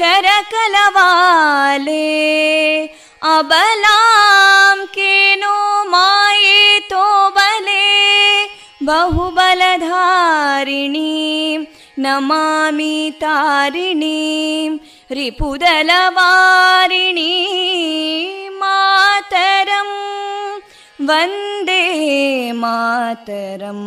करकलवाले अबलां केनो मायेतो बले बहुबलधारिणीं नमामि तारिणीं रिपुदलवारिणी मातरम् वन्दे मातरम्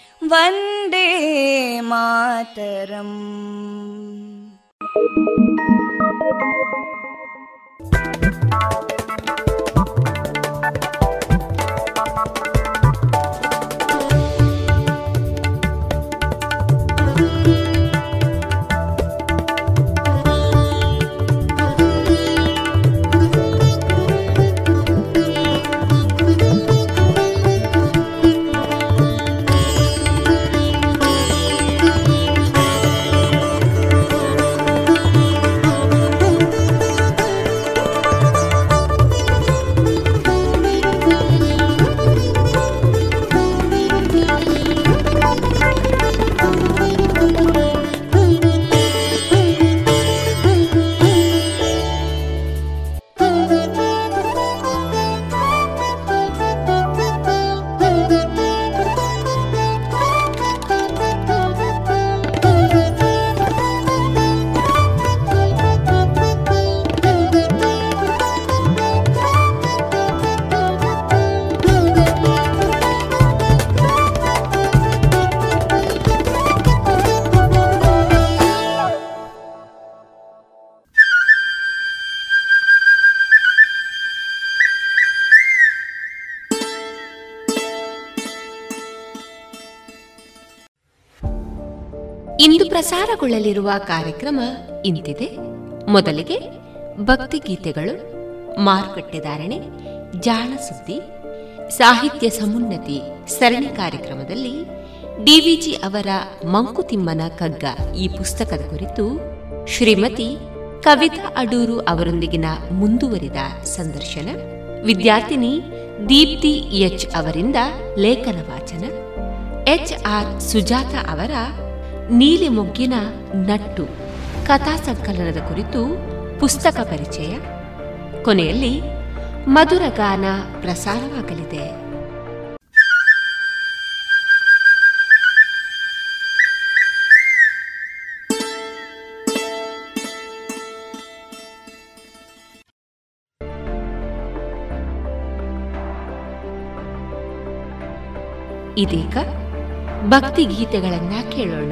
वन्दे मातरम् ಪ್ರಸಾರಗೊಳ್ಳಲಿರುವ ಕಾರ್ಯಕ್ರಮ ಇಂತಿದೆ. ಮೊದಲಿಗೆ ಭಕ್ತಿಗೀತೆಗಳು ಮಾರುಕಟ್ಟೆದಾರಣೆ ಜಾಣ ಸುದ್ದಿ, ಸಾಹಿತ್ಯ ಸಮುನ್ನತಿ ಸರಣಿ ಕಾರ್ಯಕ್ರಮದಲ್ಲಿ ಡಿವಿಜಿ ಅವರ ಮಂಕುತಿಮ್ಮನ ಕಗ್ಗ ಈ ಪುಸ್ತಕದ ಕುರಿತು ಶ್ರೀಮತಿ ಕವಿತಾ ಅಡೂರು ಅವರೊಂದಿಗಿನ ಮುಂದುವರಿದ ಸಂದರ್ಶನ, ವಿದ್ಯಾರ್ಥಿನಿ ದೀಪ್ತಿ ಎಚ್ ಅವರಿಂದ ಲೇಖನ ವಾಚನ, ಎಚ್ ಆರ್ ಸುಜಾತ ಅವರ ನೀಲಿ ಮುಗ್ಗಿನ ನಟ್ಟು ಕಥಾ ಸಂಕಲನದ ಕುರಿತು ಪುಸ್ತಕ ಪರಿಚಯ. ಕೊನೆಯಲ್ಲಿ ಮಧುರ ಗಾನ ಪ್ರಸಾರವಾಗಲಿದೆ. ಇದೀಗ ಭಕ್ತಿ ಗೀತೆಗಳನ್ನ ಕೇಳೋಣ.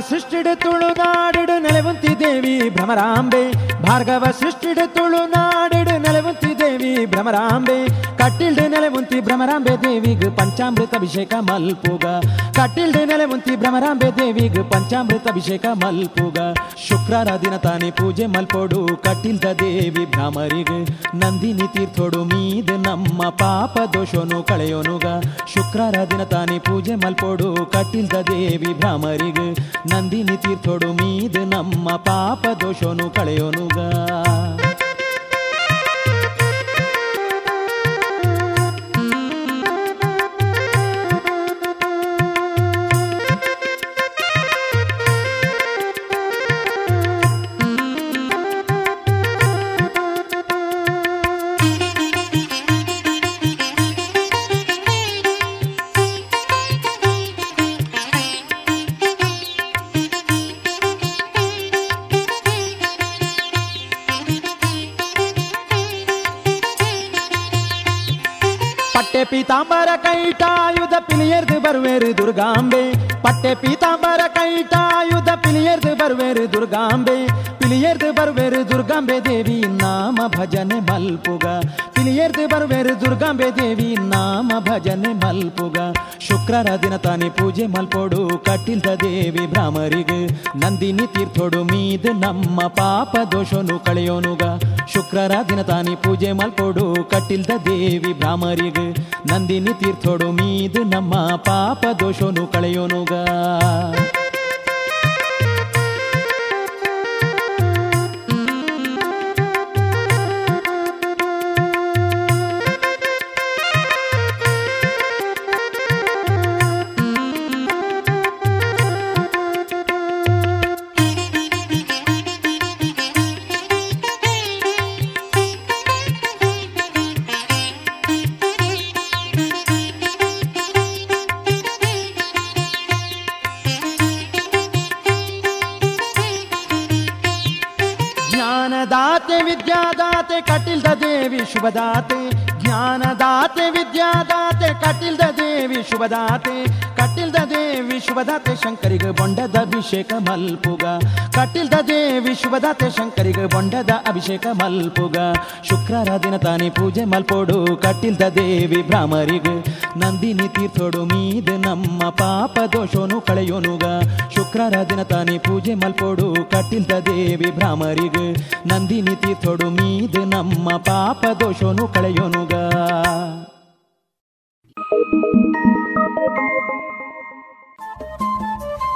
ಸೃಷ್ಟಿಡು ತುಳುನಾಡಿಡು ನೆಲೆವಂತಿ ದೇವಿ ಭ್ರಮರಾಂಬೆ. ಭಾರ್ಗವ ಸೃಷ್ಟಿಡು ತುಳುನಾಡಿಡು ನೆಲವಂತಿ ದೇವಿ ಭ್ರಮರಾಂಬೆ. ಕಟ್ಟಿಲ್ಡು ನೆಲವಂತಿ ಭ್ರಮರಾಂಬೆ ದೇವಿಗ್ ಪಂಚಾಮೃತ ಅಭಿಷೇಕ ಮಲ್ಪುಗ. ಕಟ್ಟಿಲ್ಡು ನೆಲವಂತಿ ಭ್ರಮರಾಂಬೆ ದೇವಿಗ್ ಪಂಚಾಮೃತ ಅಭಿಷೇಕ ಮಲ್ಪುಗ. ಶುಕ್ರವಾರ ದಿನ ತಾನೇ ಪೂಜೆ ಮಲ್ಪೋಡು. ಕಟ್ಟಿಲ್ದ ದೇವಿ ಭ್ರಾಮರಿಗ್ ನಂದಿನಿ ತೀರ್ಥೋಡು ಮೀದ ನಮ್ಮ ಪಾಪ ದೋಷನು ಕಳೆಯೋನುಗ. ಶುಕ್ರಾರ ದಿನ ತಾನೇ ಪೂಜೆ ಮಲ್ಪೋಡು. ಕಟ್ಟಿಲ್ದ ದೇವಿ ಭ್ರಮರಿಗ ನಂದಿನಿ ತೀರ್ಥೋಡು ಮೀದ ನಮ್ಮ ಪಾಪ ದೋಷನು ಕಳೆಯೋನುಗ. ದುರ್ಗಾಂಬೆ ಪಟ್ಟೆ ಪೀತಾಂಬರ ಕೈಟಾಯುಧ ಪಿಲಿಯರ್ದು ಬರುವೇರು ದುರ್ಗಾಂಬೆ ಪಿಲಿಯರ್ದು ಬರುವೇರು ದುರ್ಗಾಂಬೆ ದೇವಿ ನಾಮ ಭಜನೆ ಮಲ್ಪುಗ ಪಿಲಿಯರ್ದು ಬರುವೆರು ದುರ್ಗಾಂಬೆ ದೇವಿ, ನಾಮ ಭಜನೆ ಮಲ್ಪುಗ. ಶುಕ್ರರ ದಿನ ತಾನೆ ಪೂಜೆ ಮಲ್ಪೋಡು, ಕಟ್ಟಿಲ್ದ ದೇವಿ ಭ್ರಾಮರಿಗ್. ನಂದಿನಿ ತೀರ್ಥೋಡು ಮೀದ್ ನಮ್ಮ ಪಾಪ ದೋಷನು ಕಳೆಯೋನುಗ. ಶುಕ್ರರ ದಿನ ತಾನೇ ಪೂಜೆ ಮಲ್ಪೋಡು, ಕಟ್ಟಿಲ್ದ ದೇವಿ ಭ್ರಾಮರಿಗ್. ನಂದಿನಿ ತೀರ್ಥೋಡು ಮೀದ್ ನಮ್ಮ ಪಾಪ ದೋಷನು ಕಳೆಯೋನುಗ. शुभदाते ज्ञानदाते विद्यादाते कटिल कटिलदेवी शुभदाते। ದೇವಿ ಶಂಕರಿಗೆ ಬೊಂಡದ ಅಭಿಷೇಕ ಮಲ್ಪುಗ. ಕಟಿಲ್ದ ದೇವಿ ವಿಶ್ವದಾತೆ ಶಂಕರಿಗೆ ಬೊಂಡದ ಅಭಿಷೇಕ ಮಲ್ಪುಗ. ಶುಕ್ರಾರ ದಿನ ತಾನೇ ಪೂಜೆ ಮಲ್ಪೋಡು ಕಟ್ಟಿಲ್ದ ದೇವಿ ಭ್ರಾಮರಿಗೆ ನಂದಿನಿ ತೀರ್ಥೋಡು ಮೀದ ನಮ್ಮ ಪಾಪ ದೋಷೋನು ಕಳೆಯೋನುಗ. ಶುಕ್ರಾರ ದಿನ ತಾನೇ ಪೂಜೆ ಮಲ್ಪೋಡು ಕಟ್ಟಿಲ್ದ ದೇವಿ ಭ್ರಾಮರಿಗೆ ನಂದಿನಿ ತೀರ್ಥೋಡು ಮೀದ ನಮ್ಮ ಪಾಪ ದೋಷೋನು ಕಳೆಯೋನುಗ.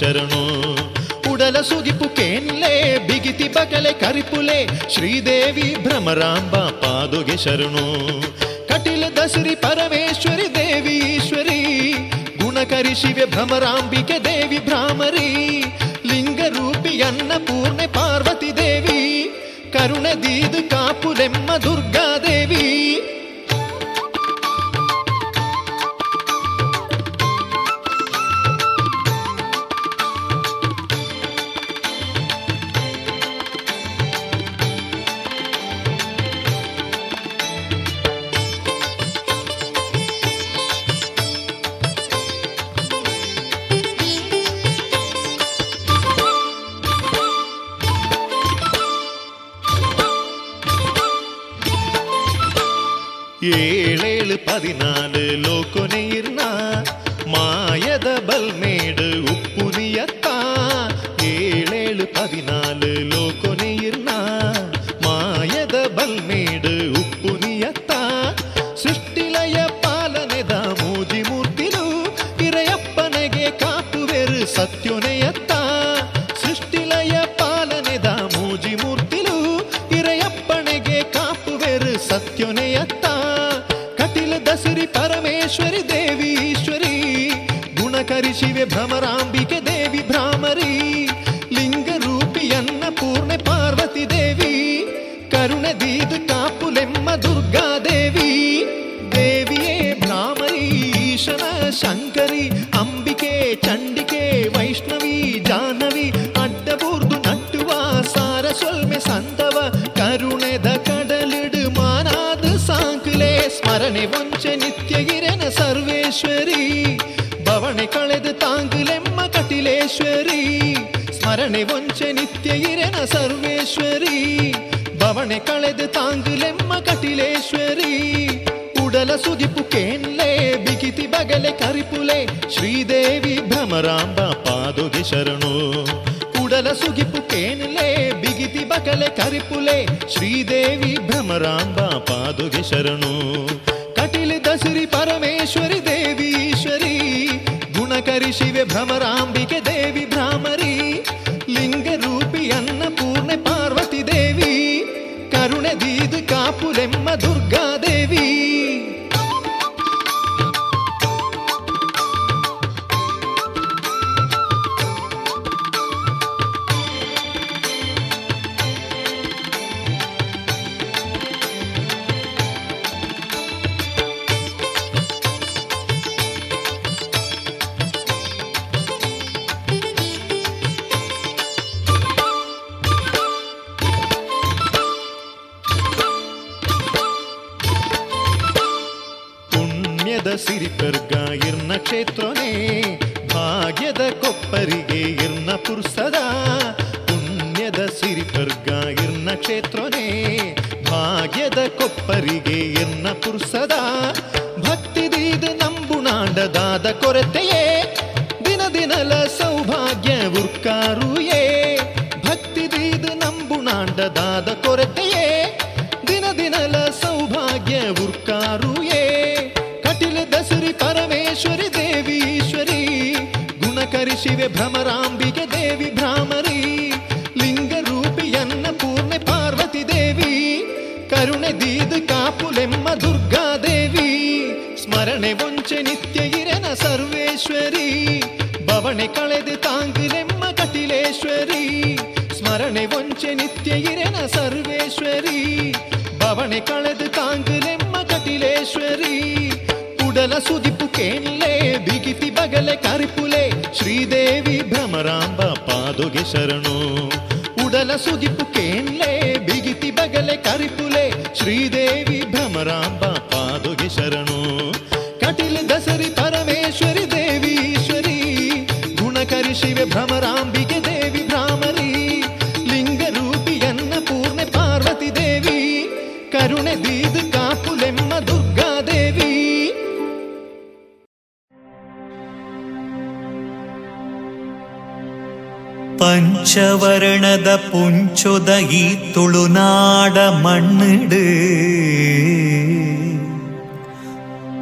శరణు ఉడల సుగిపు కేన్లే బిగితి బగలె కరిపులే శ్రీదేవి భ్రమరాంబ పాదుగె శరణు కటిల దశరి పరమేశ్వరి దేవి ఈశ్వరి గుణకరి శివ భ్రమరాంబిక దేవి భ్రామరి జ్ఞానాలు ಪಂಚವರ್ಣದ ಪುಂಚೊದ ಈ ತುಳುನಾಡ ಮಣ್ಣಿಡು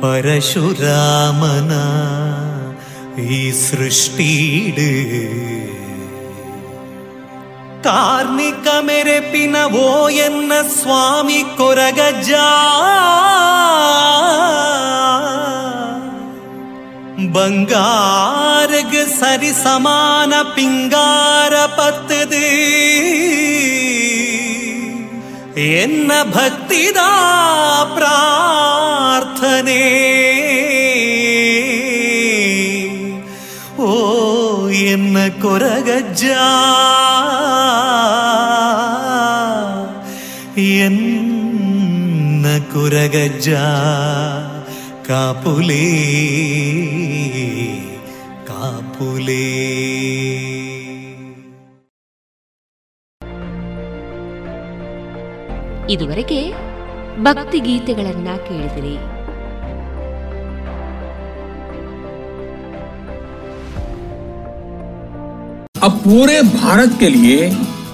ಪರಶುರಾಮನ ಈ ಸೃಷ್ಟೀಡು ಕಾರ್ಮಿಕ ಮೆರೆಪಿನ ಓ ಎನ್ನ பங்காருக்கு சரிசமான பிங்கார பத்துது. என்ன பக்திதா பிரார்த்தனே. ஓ என்ன குரகஜா. என்ன குரகஜா. ಕಾಪುಲೇ ಕಾಪುಲೇ ಇದುವರೆಗೆ ಭಕ್ತಿ ಗೀತೆಗಳನ್ನ ಕೇಳಿದಿರಿ अब पूरे भारत के लिए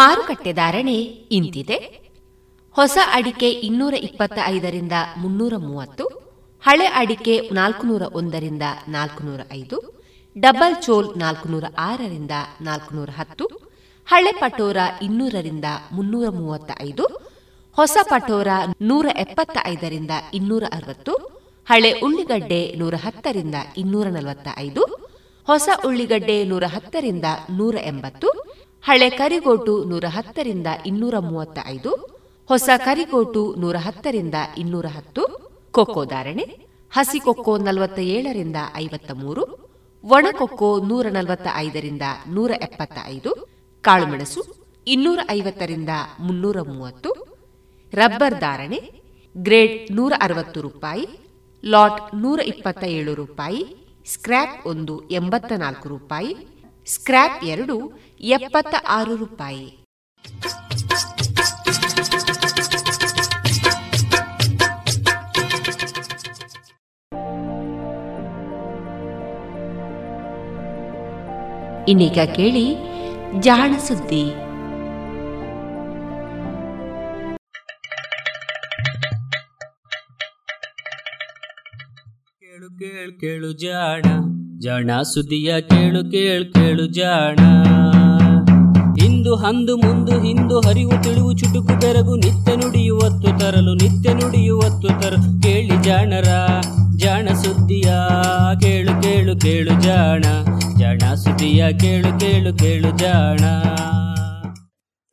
ಮಾರುಕಟ್ಟೆ ಧಾರಣೆ ಇಂತಿದೆ. ಹೊಸ ಅಡಿಕೆ ಇನ್ನೂರ ಇಪ್ಪತ್ತ ಐದರಿಂದ ಮುನ್ನೂರ ಮೂವತ್ತು, ಹಳೆ ಅಡಿಕೆ ನಾಲ್ಕುನೂರ ಒಂದರಿಂದ ನಾಲ್ಕುನೂರ ಐದು, ಡಬಲ್ ಚೋಲ್ ನಾಲ್ಕುನೂರ ಆರರಿಂದ ನಾಲ್ಕುನೂರ ಹತ್ತು, ಹಳೆ ಪಟೋರ ಇನ್ನೂರರಿಂದ ಮುನ್ನೂರ ಮೂವತ್ತ ಐದು ಹೊಸ ಪಟೋರ ನೂರ ಎಪ್ಪತ್ತ ಐದರಿಂದ ಇನ್ನೂರ ಅರವತ್ತು, ಹಳೆ ಉಳ್ಳಿಗಡ್ಡೆ ನೂರ ಹತ್ತರಿಂದ ಇನ್ನೂರ ನಲವತ್ತ ಐದು ಹೊಸ ಉಳ್ಳಿಗಡ್ಡೆ ನೂರ ಹತ್ತರಿಂದ ನೂರ ಎಂಬತ್ತು ಹಳೆ ಕರಿಗೋಟು ನೂರ ಹತ್ತರಿಂದ ಇನ್ನೂರ ಮೂವತ್ತ ಐದು ಹೊಸ ಕರಿಗೋಟು ನೂರ ಹತ್ತರಿಂದ ಇನ್ನೂರ ಹತ್ತು, ಕೊಕ್ಕೋ ಧಾರಣೆ, ಹಸಿ ಕೊಕ್ಕೋ ನಲವತ್ತ ಏಳರಿಂದ ಐವತ್ತ ಮೂರು ಒಣಕೊಕ್ಕೋ ನೂರ ನಲವತ್ತ ಐದರಿಂದ ನೂರ ಎಪ್ಪತ್ತ ಐದು ಕಾಳುಮೆಣಸು ಇನ್ನೂರ ಐವತ್ತರಿಂದ ಮುನ್ನೂರ ಮೂವತ್ತು, ರಬ್ಬರ್ ಧಾರಣೆ, ಗ್ರೇಡ್ ನೂರ ಅರವತ್ತು ರೂಪಾಯಿ, ಲಾಟ್ ನೂರ ಇಪ್ಪತ್ತ ಏಳು ರೂಪಾಯಿ, ಸ್ಕ್ರ್ಯಾಪ್ ಒಂದು ಎಂಬತ್ತ ನಾಲ್ಕು ರೂಪಾಯಿ, ಸ್ಕ್ರ್ಯಾಪ್ ಎರಡು ಎಪ್ಪತ್ತ ಆರು ರೂಪಾಯಿ. ಇನ್ನೀಗ ಕೇಳಿ ಜಾಣ ಸುದ್ದಿ. ಕೇಳು ಕೇಳು ಕೇಳು ಜಾಣ ಜಾಣ ಸುದ್ದಿಯ ಕೇಳು ಕೇಳು ಕೇಳು ಜಾಣ. ಇಂದು ಹಂದು ಮುಂದು ಹಿಂದು ಹರಿವು ತಿಳಿವು ಚುಟುಕು ಬೆರಗು ನಿತ್ಯ ನುಡಿಯುವತ್ತು ತರಲು ನಿತ್ಯ ನುಡಿಯುವತ್ತು ತರಲು ಕೇಳಿ ಜಾಣರ, ಜಾಣ ಸುದ್ದಿಯ, ಕೇಳು ಕೇಳು ಕೇಳು ಜಾಣ. ಜಾಣ ಸುದ್ದಿಯ, ಕೇಳು ಕೇಳು ಕೇಳು ಜಾಣ.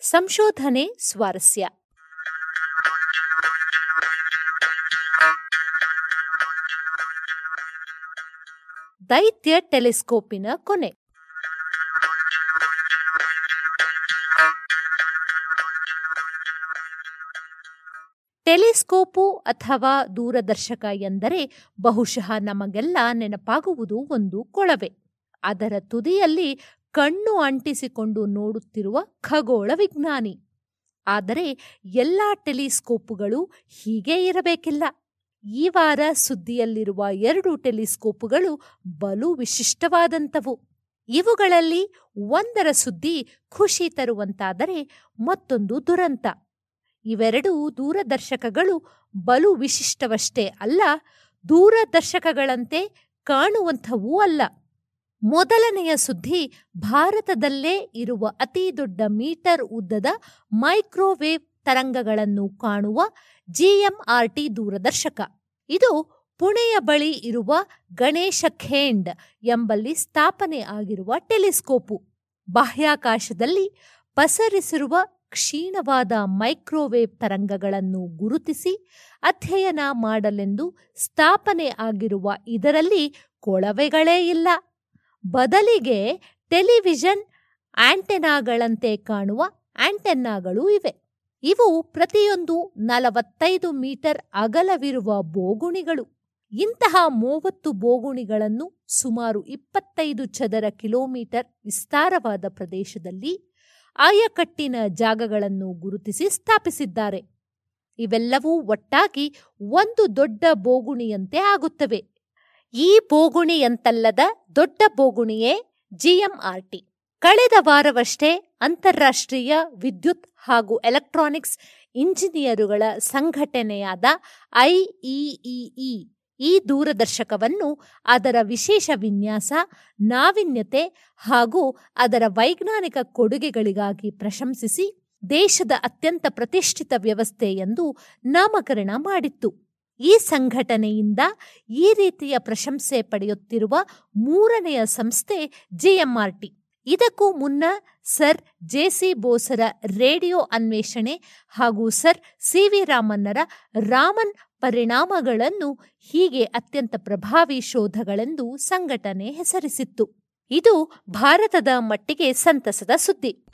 ಸಂಶೋಧನೆ ಸ್ವಾರಸ್ಯ. ದೈತ್ಯ ಟೆಲಿಸ್ಕೋಪಿನ ಕೊನೆ. ಟೆಲಿಸ್ಕೋಪು ಅಥವಾ ದೂರದರ್ಶಕ ಎಂದರೆ ಬಹುಶಃ ನಮಗೆಲ್ಲ ನೆನಪಾಗುವುದು ಒಂದು ಕೊಳವೆ. ಅದರ ತುದಿಯಲ್ಲಿ ಕಣ್ಣು ಅಂಟಿಸಿಕೊಂಡು ನೋಡುತ್ತಿರುವ ಖಗೋಳ ವಿಜ್ಞಾನಿ. ಆದರೆ ಎಲ್ಲ ಟೆಲಿಸ್ಕೋಪುಗಳು ಹೀಗೆ ಇರಬೇಕಿಲ್ಲ. ಈ ವಾರ ಸುದ್ದಿಯಲ್ಲಿರುವ ಎರಡು ಟೆಲಿಸ್ಕೋಪುಗಳು ಬಲು ವಿಶಿಷ್ಟವಾದಂಥವು. ಇವುಗಳಲ್ಲಿ ಒಂದರ ಸುದ್ದಿ ಖುಷಿ ತರುವಂತಾದರೆ ಮತ್ತೊಂದು ದುರಂತ. ಇವೆರಡೂ ದೂರದರ್ಶಕಗಳು ಬಲು ವಿಶಿಷ್ಟವಷ್ಟೇ ಅಲ್ಲ, ದೂರದರ್ಶಕಗಳಂತೆ ಕಾಣುವಂಥವೂ ಅಲ್ಲ. ಮೊದಲನೆಯ ಸುದ್ದಿ ಭಾರತದಲ್ಲೇ ಇರುವ ಅತಿ ದೊಡ್ಡ ಮೀಟರ್ ಉದ್ದದ ಮೈಕ್ರೋವೇವ್ ತರಂಗಗಳನ್ನು ಕಾಣುವ ಜಿಎಂಆರ್ಟಿ ದೂರದರ್ಶಕ. ಇದು ಪುಣೆಯ ಬಳಿ ಇರುವ ಗಣೇಶ ಖೇಂಡ್ ಎಂಬಲ್ಲಿ ಸ್ಥಾಪನೆ ಆಗಿರುವ ಟೆಲಿಸ್ಕೋಪು. ಬಾಹ್ಯಾಕಾಶದಲ್ಲಿ ಪಸರಿಸಿರುವ ಕ್ಷೀಣವಾದ ಮೈಕ್ರೋವೇವ್ ತರಂಗಗಳನ್ನು ಗುರುತಿಸಿ ಅಧ್ಯಯನ ಮಾಡಲೆಂದು ಸ್ಥಾಪನೆ ಆಗಿರುವ ಇದರಲ್ಲಿ ಕೊಳವೆಗಳೇ ಇಲ್ಲ. ಬದಲಿಗೆ ಟೆಲಿವಿಷನ್ ಆಂಟೆನಾಗಳಂತೆ ಕಾಣುವ ಆಂಟೆನ್ನಾಗಳು ಇವೆ. ಇವು ಪ್ರತಿಯೊಂದು ನಲವತ್ತೈದು ಮೀಟರ್ ಅಗಲವಿರುವ ಬೋಗುಣಿಗಳು. ಇಂತಹ ಮೂವತ್ತು ಬೋಗುಣಿಗಳನ್ನು ಸುಮಾರು ಇಪ್ಪತ್ತೈದು ಚದರ ಕಿಲೋಮೀಟರ್ ವಿಸ್ತಾರವಾದ ಪ್ರದೇಶದಲ್ಲಿ ಆಯಕಟ್ಟಿನ ಜಾಗಗಳನ್ನು ಗುರುತಿಸಿ ಸ್ಥಾಪಿಸಿದ್ದಾರೆ. ಇವೆಲ್ಲವೂ ಒಟ್ಟಾಗಿ ಒಂದು ದೊಡ್ಡ ಬೋಗುಣಿಯಂತೆ ಆಗುತ್ತವೆ. ಈ ಬೋಗುಣಿಯಂತಲ್ಲದ ದೊಡ್ಡ ಬೋಗುಣಿಯೇ ಜಿಎಂಆರ್ಟಿ ಕಳೆದ ವಾರವಷ್ಟೇ ಅಂತಾರಾಷ್ಟ್ರೀಯ ವಿದ್ಯುತ್ ಹಾಗೂ ಎಲೆಕ್ಟ್ರಾನಿಕ್ಸ್ ಇಂಜಿನಿಯರುಗಳ ಸಂಘಟನೆಯಾದ ಐಇಇಇ ಈ ದೂರದರ್ಶಕವನ್ನು ಅದರ ವಿಶೇಷ ವಿನ್ಯಾಸ, ನಾವಿನ್ಯತೆ ಹಾಗೂ ಅದರ ವೈಜ್ಞಾನಿಕ ಕೊಡುಗೆಗಳಿಗಾಗಿ ಪ್ರಶಂಸಿಸಿ ದೇಶದ ಅತ್ಯಂತ ಪ್ರತಿಷ್ಠಿತ ವ್ಯವಸ್ಥೆ ಎಂದು ನಾಮಕರಣ ಮಾಡಿತ್ತು. ಈ ಸಂಘಟನೆಯಿಂದ ಈ ರೀತಿಯ ಪ್ರಶಂಸೆ ಪಡೆಯುತ್ತಿರುವ ಮೂರನೆಯ ಸಂಸ್ಥೆ ಜಿಎಂಆರ್ಟಿ ಇದಕ್ಕೂ ಮುನ್ನ ಸರ್ ಜೆಸಿ ಬೋಸರ ರೇಡಿಯೋ ಅನ್ವೇಷಣೆ ಹಾಗೂ ಸರ್ ಸಿ ವಿ ರಾಮನ್ನರ ರಾಮನ್ ಪರಿಣಾಮಗಳನ್ನು ಹೀಗೆ ಅತ್ಯಂತ ಪ್ರಭಾವಿ ಶೋಧಗಳೆಂದು ಸಂಘಟನೆ ಹೆಸರಿಸಿತ್ತು. ಇದು ಭಾರತದ ಮಟ್ಟಿಗೆ ಸಂತಸದ ಸುದ್ದಿ.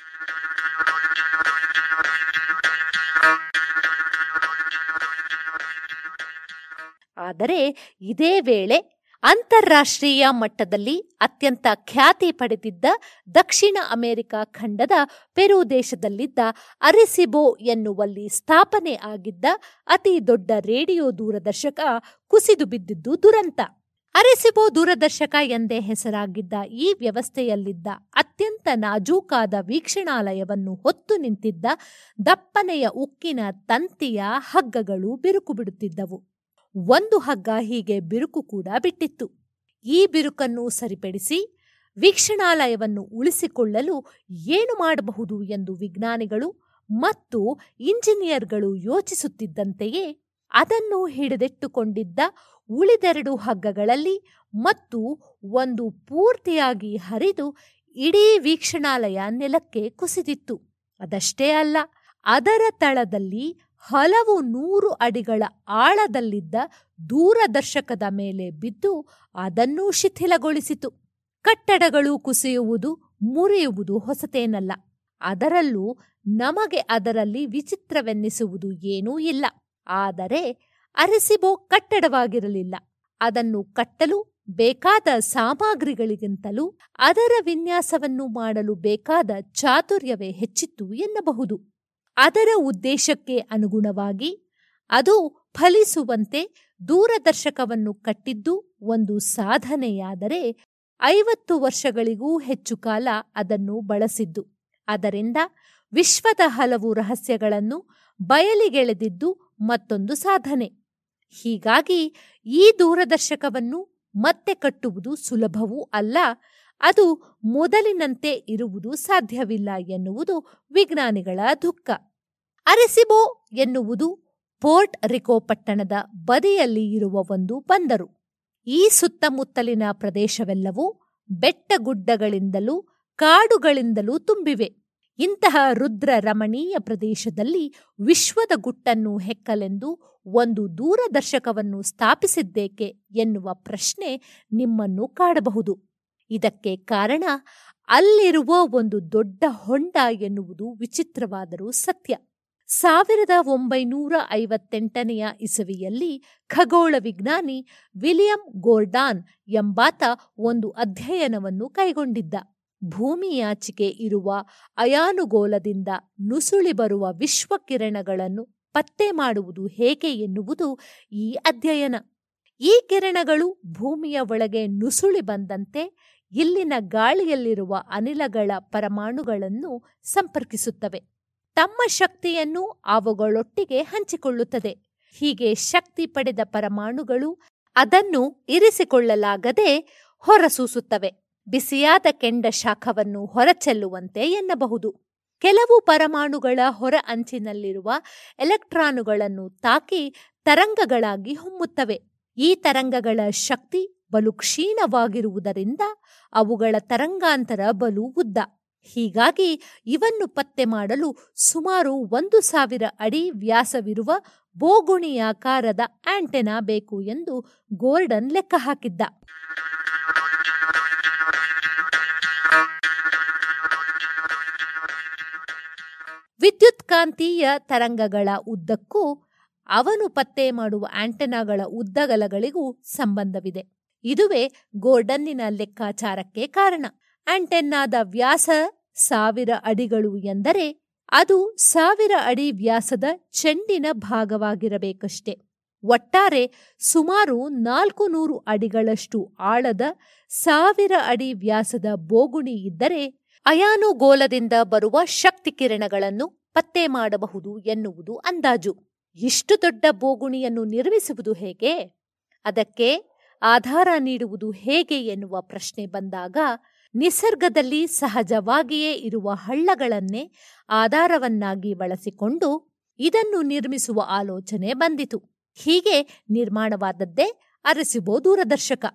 ಆದರೆ ಇದೇ ವೇಳೆ ಅಂತಾರಾಷ್ಟ್ರೀಯ ಮಟ್ಟದಲ್ಲಿ ಅತ್ಯಂತ ಖ್ಯಾತಿ ಪಡೆದಿದ್ದ ದಕ್ಷಿಣ ಅಮೆರಿಕ ಖಂಡದ ಪೆರು ದೇಶದಲ್ಲಿದ್ದ ಅರಿಸಿಬೋ ಎನ್ನುವಲ್ಲಿ ಸ್ಥಾಪನೆ ಆಗಿದ್ದ ಅತಿ ದೊಡ್ಡ ರೇಡಿಯೋ ದೂರದರ್ಶಕ ಕುಸಿದು ಬಿದ್ದಿದ್ದು ದುರಂತ. ಅರೆಸಿಬೋ ದೂರದರ್ಶಕ ಎಂದೇ ಹೆಸರಾಗಿದ್ದ ಈ ವ್ಯವಸ್ಥೆಯಲ್ಲಿದ್ದ ಅತ್ಯಂತ ನಾಜೂಕಾದ ವೀಕ್ಷಣಾಲಯವನ್ನು ಹೊತ್ತು ನಿಂತಿದ್ದ ದಪ್ಪನೆಯ ಉಕ್ಕಿನ ತಂತಿಯ ಹಗ್ಗಗಳು ಬಿರುಕು ಬಿಡುತ್ತಿದ್ದವು. ಒಂದು ಹಗ್ಗ ಹೀಗೆ ಬಿರುಕು ಕೂಡ ಬಿಟ್ಟಿತ್ತು. ಈ ಬಿರುಕನ್ನು ಸರಿಪಡಿಸಿ ವೀಕ್ಷಣಾಲಯವನ್ನು ಉಳಿಸಿಕೊಳ್ಳಲು ಏನು ಮಾಡಬಹುದು ಎಂದು ವಿಜ್ಞಾನಿಗಳು ಮತ್ತು ಇಂಜಿನಿಯರ್ಗಳು ಯೋಚಿಸುತ್ತಿದ್ದಂತೆಯೇ ಅದನ್ನು ಹಿಡಿದಿಟ್ಟುಕೊಂಡಿದ್ದ ಉಳಿದೆರಡು ಹಗ್ಗಗಳಲ್ಲಿ ಮತ್ತು ಒಂದು ಪೂರ್ತಿಯಾಗಿ ಹರಿದು ಇಡೀ ವೀಕ್ಷಣಾಲಯ ನೆಲಕ್ಕೆ ಕುಸಿದಿತ್ತು. ಅದಷ್ಟೇ ಅಲ್ಲ, ಅದರ ತಳದಲ್ಲಿ ಹಲವು ನೂರು ಅಡಿಗಳ ಆಳದಲ್ಲಿದ್ದ ದೂರದರ್ಶಕದ ಮೇಲೆ ಬಿದ್ದು ಅದನ್ನೂ ಶಿಥಿಲಗೊಳಿಸಿತು. ಕಟ್ಟಡಗಳು ಕುಸಿಯುವುದು, ಮುರಿಯುವುದು ಹೊಸತೇನಲ್ಲ. ಅದರಲ್ಲೂ ನಮಗೆ ಅದರಲ್ಲಿ ವಿಚಿತ್ರವೆನ್ನಿಸುವುದು ಏನೂ ಇಲ್ಲ. ಆದರೆ ಅರೆಸಿಬೋ ಕಟ್ಟಡವಾಗಿರಲಿಲ್ಲ. ಅದನ್ನು ಕಟ್ಟಲು ಬೇಕಾದ ಸಾಮಗ್ರಿಗಳಿಗಿಂತಲೂ ಅದರ ವಿನ್ಯಾಸವನ್ನು ಮಾಡಲು ಬೇಕಾದ ಚಾತುರ್ಯವೇ ಹೆಚ್ಚಿತ್ತು ಎನ್ನಬಹುದು. ಅದರ ಉದ್ದೇಶಕ್ಕೆ ಅನುಗುಣವಾಗಿ ಅದು ಫಲಿಸುವಂತೆ ದೂರದರ್ಶಕವನ್ನು ಕಟ್ಟಿದ್ದು ಒಂದು ಸಾಧನೆಯಾದರೆ ಐವತ್ತು ವರ್ಷಗಳಿಗೂ ಹೆಚ್ಚು ಕಾಲ ಅದನ್ನು ಬಳಸಿದ್ದು. ಅದರಿಂದ ವಿಶ್ವದ ಹಲವು ರಹಸ್ಯಗಳನ್ನು ಬಯಲಿಗೆಳೆದಿದ್ದು ಮತ್ತೊಂದು ಸಾಧನೆ. ಹೀಗಾಗಿ ಈ ದೂರದರ್ಶಕವನ್ನು ಮತ್ತೆ ಕಟ್ಟುವುದು ಸುಲಭವೂ ಅಲ್ಲ ಅದು ಮೊದಲಿನಂತೆ ಇರುವುದು ಸಾಧ್ಯವಿಲ್ಲ ಎನ್ನುವುದು ವಿಜ್ಞಾನಿಗಳ ದುಃಖ. ಅರೆಸಿಬೋ ಎನ್ನುವುದು ಪೋರ್ಟ್ ರಿಕೋ ಪಟ್ಟಣದ ಬದಿಯಲ್ಲಿ ಇರುವ ಒಂದು ಬಂದರು. ಈ ಸುತ್ತಮುತ್ತಲಿನ ಪ್ರದೇಶವೆಲ್ಲವೂ ಬೆಟ್ಟಗುಡ್ಡಗಳಿಂದಲೂ ಕಾಡುಗಳಿಂದಲೂ ತುಂಬಿವೆ. ಇಂತಹ ರುದ್ರ ರಮಣೀಯ ಪ್ರದೇಶದಲ್ಲಿ ವಿಶ್ವದ ಗುಟ್ಟನ್ನು ಹೆಕ್ಕಲೆಂದು ಒಂದು ದೂರದರ್ಶಕವನ್ನು ಸ್ಥಾಪಿಸಿದ್ದೇಕೆ ಎನ್ನುವ ಪ್ರಶ್ನೆ ನಿಮ್ಮನ್ನು ಕಾಡಬಹುದು. ಇದಕ್ಕೆ ಕಾರಣ ಅಲ್ಲಿರುವ ಒಂದು ದೊಡ್ಡ ಹೊಂಡ ಎನ್ನುವುದು ವಿಚಿತ್ರವಾದರೂ ಸತ್ಯ. ಸಾವಿರದ ಒಂಬೈನೂರ ಐವತ್ತೆಂಟನೆಯ ಇಸವಿಯಲ್ಲಿ ಖಗೋಳ ವಿಜ್ಞಾನಿ ವಿಲಿಯಂ ಗೋರ್ಡಾನ್ ಎಂಬಾತ ಒಂದು ಅಧ್ಯಯನವನ್ನು ಕೈಗೊಂಡಿದ್ದ. ಭೂಮಿಯಾಚಿಕೆ ಇರುವ ಅಯಾನುಗೋಲದಿಂದ ನುಸುಳಿ ಬರುವ ವಿಶ್ವಕಿರಣಗಳನ್ನು ಪತ್ತೆ ಮಾಡುವುದು ಹೇಗೆ ಎನ್ನುವುದು ಈ ಅಧ್ಯಯನ. ಈ ಕಿರಣಗಳು ಭೂಮಿಯ ಒಳಗೆ ನುಸುಳಿ ಬಂದಂತೆ ಇಲ್ಲಿನ ಗಾಳಿಯಲ್ಲಿರುವ ಅನಿಲಗಳ ಪರಮಾಣುಗಳನ್ನು ಸಂಪರ್ಕಿಸುತ್ತವೆ. ತಮ್ಮ ಶಕ್ತಿಯನ್ನು ಅವುಗಳೊಟ್ಟಿಗೆ ಹಂಚಿಕೊಳ್ಳುತ್ತದೆ. ಹೀಗೆ ಶಕ್ತಿ ಪಡೆದ ಪರಮಾಣುಗಳು ಅದನ್ನು ಇರಿಸಿಕೊಳ್ಳಲಾಗದೆ ಹೊರಸೂಸುತ್ತವೆ. ಬಿಸಿಯಾದ ಕೆಂಡ ಶಾಖವನ್ನು ಹೊರಚೆಲ್ಲುವಂತೆ ಎನ್ನಬಹುದು. ಕೆಲವು ಪರಮಾಣುಗಳ ಹೊರ ಅಂಚಿನಲ್ಲಿರುವ ಎಲೆಕ್ಟ್ರಾನುಗಳನ್ನು ತಾಕಿ ತರಂಗಗಳಾಗಿ ಹೊಮ್ಮುತ್ತವೆ. ಈ ತರಂಗಗಳ ಶಕ್ತಿ ಬಲು ಕ್ಷೀಣವಾಗಿರುವುದರಿಂದ ಅವುಗಳ ತರಂಗಾಂತರ ಬಲು ಉದ್ದ. ಹೀಗಾಗಿ ಇವನ್ನು ಪತ್ತೆ ಮಾಡಲು ಸುಮಾರು ಒಂದು ಸಾವಿರ ಅಡಿ ವ್ಯಾಸವಿರುವ ಬೋಗುಣಿಯಾಕಾರದ ಆಂಟೆನಾ ಬೇಕು ಎಂದು ಗೋರ್ಡನ್ ಲೆಕ್ಕ ಹಾಕಿದ್ದ. ವಿದ್ಯುತ್ಕಾಂತೀಯ ತರಂಗಗಳ ಉದ್ದಕ್ಕೂ ಅವನು ಪತ್ತೆ ಮಾಡುವ ಆಂಟೆನಾಗಳ ಉದ್ದಗಲಗಳಿಗೂ ಸಂಬಂಧವಿದೆ. ಇದುವೇ ಗೋರ್ಡನ್ನಿನ ಲೆಕ್ಕಾಚಾರಕ್ಕೆ ಕಾರಣ. ಆಂಟೆನ್ನಾದ ವ್ಯಾಸ ಸಾವಿರ ಅಡಿಗಳು ಎಂದರೆ ಅದು ಸಾವಿರ ಅಡಿ ವ್ಯಾಸದ ಚೆಂಡಿನ ಭಾಗವಾಗಿರಬೇಕಷ್ಟೆ. ಒಟ್ಟಾರೆ ಸುಮಾರು ನಾಲ್ಕು ನೂರು ಅಡಿಗಳಷ್ಟು ಆಳದ ಸಾವಿರ ಅಡಿ ವ್ಯಾಸದ ಬೋಗುಣಿ ಇದ್ದರೆ ಅಯಾನುಗೋಲದಿಂದ ಬರುವ ಶಕ್ತಿ ಕಿರಣಗಳನ್ನು ಪತ್ತೆ ಮಾಡಬಹುದು ಎನ್ನುವುದು ಅಂದಾಜು. ಇಷ್ಟು ದೊಡ್ಡ ಬೋಗುಣಿಯನ್ನು ನಿರ್ಮಿಸುವುದು ಹೇಗೆ? ಅದಕ್ಕೆ ಆಧಾರ ನೀಡುವುದು ಹೇಗೆ ಎನ್ನುವ ಪ್ರಶ್ನೆ ಬಂದಾಗ, ನಿಸರ್ಗದಲ್ಲಿ ಸಹಜವಾಗಿಯೇ ಇರುವ ಹಳ್ಳಗಳನ್ನೇ ಆಧಾರವನ್ನಾಗಿ ಬಳಸಿಕೊಂಡು ಇದನ್ನು ನಿರ್ಮಿಸುವ ಆಲೋಚನೆ ಬಂದಿತು. ಹೀಗೆ ನಿರ್ಮಾಣವಾದದ್ದೇ ಅರಸಿಬೋ ದೂರದರ್ಶಕ.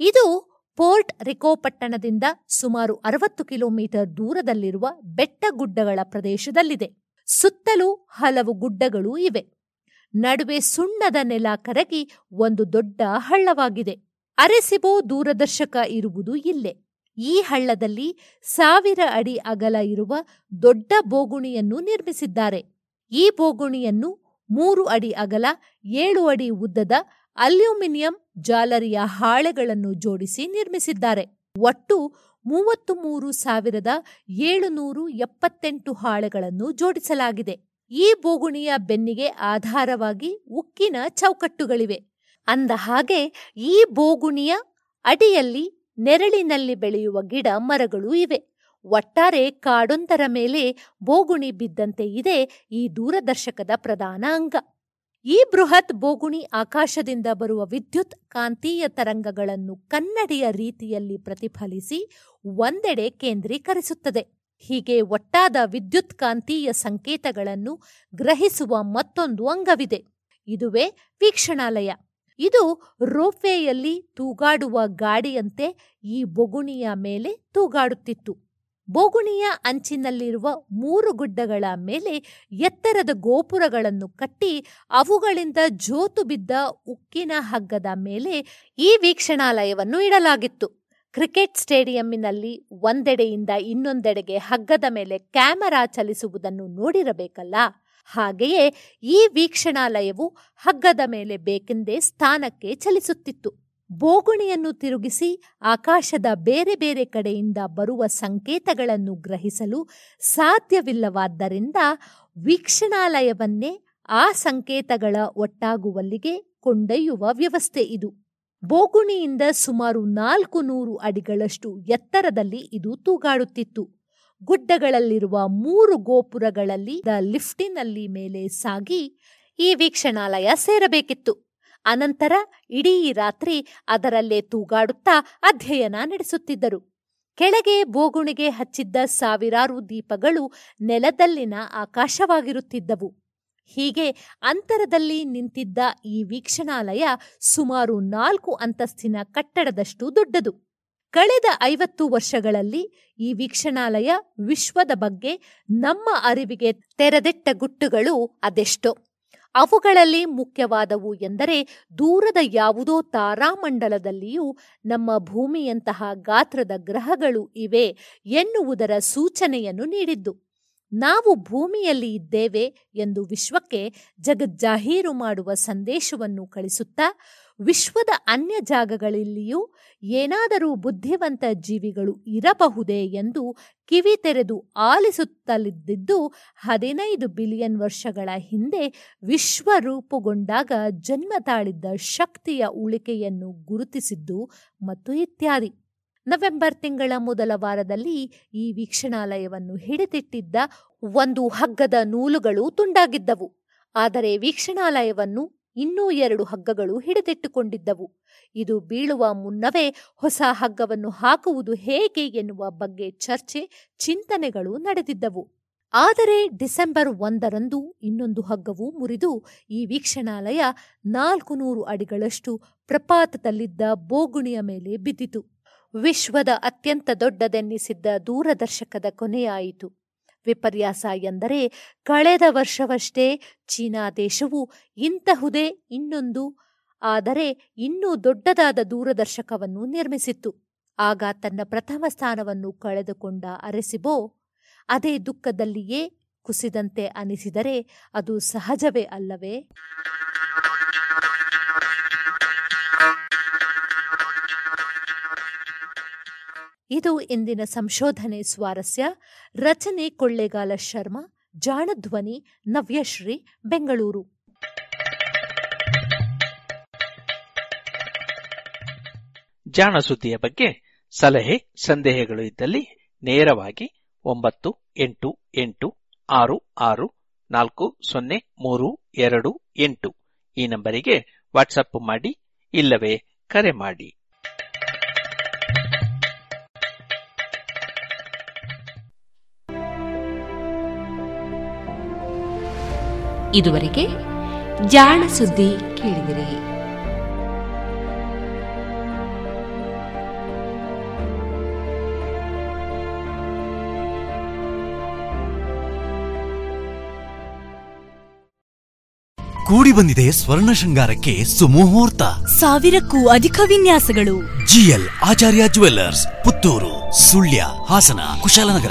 ಇದು ಪೋರ್ಟ್ ರಿಕೋ ಪಟ್ಟಣದಿಂದ ಸುಮಾರು ಅರವತ್ತು ಕಿಲೋಮೀಟರ್ ದೂರದಲ್ಲಿರುವ ಬೆಟ್ಟಗುಡ್ಡಗಳ ಪ್ರದೇಶದಲ್ಲಿದೆ. ಸುತ್ತಲೂ ಹಲವು ಗುಡ್ಡಗಳೂ ಇವೆ. ನಡುವೆ ಸುಣ್ಣದ ನೆಲ ಕರಗಿ ಒಂದು ದೊಡ್ಡ ಹಳ್ಳವಾಗಿದೆ. ಅರೆಸಿಬೋ ದೂರದರ್ಶಕ ಇರುವುದು ಇಲ್ಲೇ. ಈ ಹಳ್ಳದಲ್ಲಿ ಸಾವಿರ ಅಡಿ ಅಗಲ ಇರುವ ದೊಡ್ಡ ಬೋಗುಣಿಯನ್ನು ನಿರ್ಮಿಸಿದ್ದಾರೆ. ಈ ಬೋಗುಣಿಯನ್ನು ಮೂರು ಅಡಿ ಅಗಲ, ಏಳು ಅಡಿ ಉದ್ದದ ಅಲ್ಯೂಮಿನಿಯಂ ಜಾಲರಿಯ ಹಾಳೆಗಳನ್ನು ಜೋಡಿಸಿ ನಿರ್ಮಿಸಿದ್ದಾರೆ. ಒಟ್ಟು ಮೂವತ್ತು ಮೂರು ಸಾವಿರದ ಏಳುನೂರು ಎಪ್ಪತ್ತೆಂಟು ಹಾಳೆಗಳನ್ನು ಜೋಡಿಸಲಾಗಿದೆ. ಈ ಬೋಗುಣಿಯ ಬೆನ್ನಿಗೆ ಆಧಾರವಾಗಿ ಉಕ್ಕಿನ ಚೌಕಟ್ಟುಗಳಿವೆ. ಅಂದ ಹಾಗೆ ಈ ಬೋಗುಣಿಯ ಅಡಿಯಲ್ಲಿ ನೆರಳಿನಲ್ಲಿ ಬೆಳೆಯುವ ಗಿಡ ಮರಗಳು ಇವೆ. ಒಟ್ಟಾರೆ ಕಾಡೊಂದರ ಮೇಲೆ ಬೋಗುಣಿ ಬಿದ್ದಂತೆ ಇದೆ ಈ ದೂರದರ್ಶಕದ ಪ್ರಧಾನ ಅಂಗ. ಈ ಬೃಹತ್ ಬೋಗುಣಿ ಆಕಾಶದಿಂದ ಬರುವ ವಿದ್ಯುತ್ ಕಾಂತೀಯ ತರಂಗಗಳನ್ನು ಕನ್ನಡಿಯ ರೀತಿಯಲ್ಲಿ ಪ್ರತಿಫಲಿಸಿ ಒಂದೆಡೆ ಕೇಂದ್ರೀಕರಿಸುತ್ತದೆ. ಹೀಗೆ ಒಟ್ಟಾದ ವಿದ್ಯುತ್ ಕಾಂತೀಯ ಸಂಕೇತಗಳನ್ನು ಗ್ರಹಿಸುವ ಮತ್ತೊಂದು ಅಂಗವಿದೆ. ಇದುವೇ ವೀಕ್ಷಣಾಲಯ. ಇದು ರೋಪ್ವೇಯಲ್ಲಿ ತೂಗಾಡುವ ಗಾಡಿಯಂತೆ ಈ ಬೊಗುಣಿಯ ಮೇಲೆ ತೂಗಾಡುತ್ತಿತ್ತು. ಬೋಗುಣಿಯ ಅಂಚಿನಲ್ಲಿರುವ ಮೂರು ಗುಡ್ಡಗಳ ಮೇಲೆ ಎತ್ತರದ ಗೋಪುರಗಳನ್ನು ಕಟ್ಟಿ ಅವುಗಳಿಂದ ಜೋತು ಬಿದ್ದ ಉಕ್ಕಿನ ಹಗ್ಗದ ಮೇಲೆ ಈ ವೀಕ್ಷಣಾಲಯವನ್ನು ಇಡಲಾಗಿತ್ತು. ಕ್ರಿಕೆಟ್ ಸ್ಟೇಡಿಯಂನಲ್ಲಿ ಒಂದೆಡೆಯಿಂದ ಇನ್ನೊಂದೆಡೆಗೆ ಹಗ್ಗದ ಮೇಲೆ ಕ್ಯಾಮೆರಾ ಚಲಿಸುವುದನ್ನು ನೋಡಿರಬೇಕಲ್ಲ? ಹಾಗೆಯೇ ಈ ವೀಕ್ಷಣಾಲಯವು ಹಗ್ಗದ ಮೇಲೆ ಬೇಕೆಂದೇ ಸ್ಥಾನಕ್ಕೆ ಚಲಿಸುತ್ತಿತ್ತು. ಬೋಗುಣಿಯನ್ನು ತಿರುಗಿಸಿ ಆಕಾಶದ ಬೇರೆ ಬೇರೆ ಕಡೆಯಿಂದ ಬರುವ ಸಂಕೇತಗಳನ್ನು ಗ್ರಹಿಸಲು ಸಾಧ್ಯವಿಲ್ಲವಾದ್ದರಿಂದ ವೀಕ್ಷಣಾಲಯವನ್ನೇ ಆ ಸಂಕೇತಗಳ ಒಟ್ಟಾಗುವಲ್ಲಿಗೆ ಕೊಂಡೊಯ್ಯುವ ವ್ಯವಸ್ಥೆ ಇದು. ಬೋಗುಣಿಯಿಂದ ಸುಮಾರು ನಾಲ್ಕು ನೂರು ಅಡಿಗಳಷ್ಟು ಎತ್ತರದಲ್ಲಿ ಇದು ತೂಗಾಡುತ್ತಿತ್ತು. ಗುಡ್ಡಗಳಲ್ಲಿರುವ ಮೂರು ಗೋಪುರಗಳಲ್ಲಿ ದ ಲಿಫ್ಟಿನಲ್ಲಿ ಮೇಲೆ ಸಾಗಿ ಈ ವೀಕ್ಷಣಾಲಯ ಸೇರಬೇಕಿತ್ತು. ಅನಂತರ ಇಡೀ ರಾತ್ರಿ ಅದರಲ್ಲೇ ತೂಗಾಡುತ್ತಾ ಅಧ್ಯಯನ ನಡೆಸುತ್ತಿದ್ದರು. ಕೆಳಗೆ ಬೋಗುಣಿಗೆ ಹಚ್ಚಿದ್ದ ಸಾವಿರಾರು ದೀಪಗಳು ನೆಲದಲ್ಲಿನ ಆಕಾಶವಾಗಿರುತ್ತಿದ್ದವು. ಹೀಗೆ ಅಂತರದಲ್ಲಿ ನಿಂತಿದ್ದ ಈ ವೀಕ್ಷಣಾಲಯ ಸುಮಾರು ನಾಲ್ಕು ಅಂತಸ್ತಿನ ಕಟ್ಟಡದಷ್ಟು ದೊಡ್ಡದು. ಕಳೆದ ಐವತ್ತು ವರ್ಷಗಳಲ್ಲಿ ಈ ವೀಕ್ಷಣಾಲಯ ವಿಶ್ವದ ಬಗ್ಗೆ ನಮ್ಮ ಅರಿವಿಗೆ ತೆರೆದಿಟ್ಟ ಗುಟ್ಟುಗಳು ಅದೆಷ್ಟೋ. ಅವುಗಳಲ್ಲಿ ಮುಖ್ಯವಾದವು ಎಂದರೆ ದೂರದ ಯಾವುದೋ ತಾರಾಮಂಡಲದಲ್ಲಿಯೂ ನಮ್ಮ ಭೂಮಿಯಂತಹ ಗಾತ್ರದ ಗ್ರಹಗಳು ಇವೆ ಎನ್ನುವುದರ ಸೂಚನೆಯನ್ನು ನೀಡಿದ್ದು. ನಾವು ಭೂಮಿಯಲ್ಲಿ ಇದ್ದೇವೆ ಎಂದು ವಿಶ್ವಕ್ಕೆ ಜಗಜ್ಜಾಹೀರು ಮಾಡುವ ಸಂದೇಶವನ್ನು ಕಳಿಸುತ್ತಾ ವಿಶ್ವದ ಅನ್ಯ ಜಾಗಗಳಲ್ಲಿಯೂ ಏನಾದರೂ ಬುದ್ಧಿವಂತ ಜೀವಿಗಳು ಇರಬಹುದೇ ಎಂದು ಕಿವಿ ತೆರೆದು ಆಲಿಸುತ್ತಲಿದ್ದಿದ್ದು ಹದಿನೈದು ಬಿಲಿಯನ್ ವರ್ಷಗಳ ಹಿಂದೆ ವಿಶ್ವ ರೂಪುಗೊಂಡಾಗ ಜನ್ಮ ತಾಳಿದ್ದ ಶಕ್ತಿಯ ಉಳಿಕೆಯನ್ನು ಗುರುತಿಸಿದ್ದು ಮತ್ತು ಇತ್ಯಾದಿ. ನವೆಂಬರ್ ತಿಂಗಳ ಮೊದಲ ವಾರದಲ್ಲಿ ಈ ವೀಕ್ಷಣಾಲಯವನ್ನು ಹಿಡಿದಿಟ್ಟಿದ್ದ ಒಂದು ಹಗ್ಗದ ನೂಲುಗಳು ತುಂಡಾಗಿದ್ದವು. ಆದರೆ ವೀಕ್ಷಣಾಲಯವನ್ನು ಇನ್ನೂ ಎರಡು ಹಗ್ಗಗಳು ಹಿಡಿದಿಟ್ಟುಕೊಂಡಿದ್ದವು. ಇದು ಬೀಳುವ ಮುನ್ನವೇ ಹೊಸ ಹಗ್ಗವನ್ನು ಹಾಕುವುದು ಹೇಗೆ ಎನ್ನುವ ಬಗ್ಗೆ ಚರ್ಚೆ, ಚಿಂತನೆಗಳು ನಡೆದಿದ್ದವು. ಆದರೆ ಡಿಸೆಂಬರ್ ಒಂದರಂದು ಇನ್ನೊಂದು ಹಗ್ಗವು ಮುರಿದು ಈ ವೀಕ್ಷಣಾಲಯ ನಾಲ್ಕು ನೂರು ಅಡಿಗಳಷ್ಟು ಪ್ರಪಾತದಲ್ಲಿದ್ದ ಬೋಗುಣಿಯ ಮೇಲೆ ಬಿದ್ದಿತು. ವಿಶ್ವದ ಅತ್ಯಂತ ದೊಡ್ಡದೆನ್ನಿಸಿದ್ದ ದೂರದರ್ಶಕದ ಕೊನೆಯಾಯಿತು. ವಿಪರ್ಯಾಸ ಎಂದರೆ ಕಳೆದ ವರ್ಷವಷ್ಟೇ ಚೀನಾ ದೇಶವು ಇಂತಹುದೇ ಇನ್ನೊಂದು, ಆದರೆ ಇನ್ನೂ ದೊಡ್ಡದಾದ ದೂರದರ್ಶಕವನ್ನು ನಿರ್ಮಿಸಿತ್ತು. ಆಗ ತನ್ನ ಪ್ರಥಮ ಸ್ಥಾನವನ್ನು ಕಳೆದುಕೊಂಡ ಅರೆಸಿಬೋ ಅದೇ ದುಃಖದಲ್ಲಿಯೇ ಕುಸಿದಂತೆ ಅನಿಸಿದರೆ ಅದು ಸಹಜವೇ ಅಲ್ಲವೇ? ಇದು ಇಂದಿನ ಸಂಶೋಧನೆ ಸ್ವಾರಸ್ಯ. ರಚನೆ ಕೊಳ್ಳೇಗಾಲ ಶರ್ಮಾ, ಜಾಣಧ್ವನಿ ನವ್ಯಶ್ರೀ, ಬೆಂಗಳೂರು. ಜಾಣ ಸುದ್ದಿಯ ಬಗ್ಗೆ ಸಲಹೆ, ಸಂದೇಹಗಳು ಇದ್ದಲ್ಲಿ ನೇರವಾಗಿ ಒಂಬತ್ತು ಎಂಟು ಎಂಟು ಆರು ಆರು ನಾಲ್ಕು ಸೊನ್ನೆ ಮೂರು ಎರಡು ಎಂಟು ಈ ನಂಬರಿಗೆ ವಾಟ್ಸಪ್ ಮಾಡಿ ಇಲ್ಲವೇ ಕರೆ ಮಾಡಿ. ಇದುವರೆಗೆ ಜಾಣ ಸುದ್ದಿ ಕೇಳಿದಿರಿ. ಕೂಡಿ ಬಂದಿದೆ ಸ್ವರ್ಣ ಶೃಂಗಾರಕ್ಕೆ ಸುಮುಹೂರ್ತ. ಸಾವಿರಕ್ಕೂ ಅಧಿಕ ವಿನ್ಯಾಸಗಳು. G L Acharya jewellers Puttur Sullia Hassan Kushalnagar.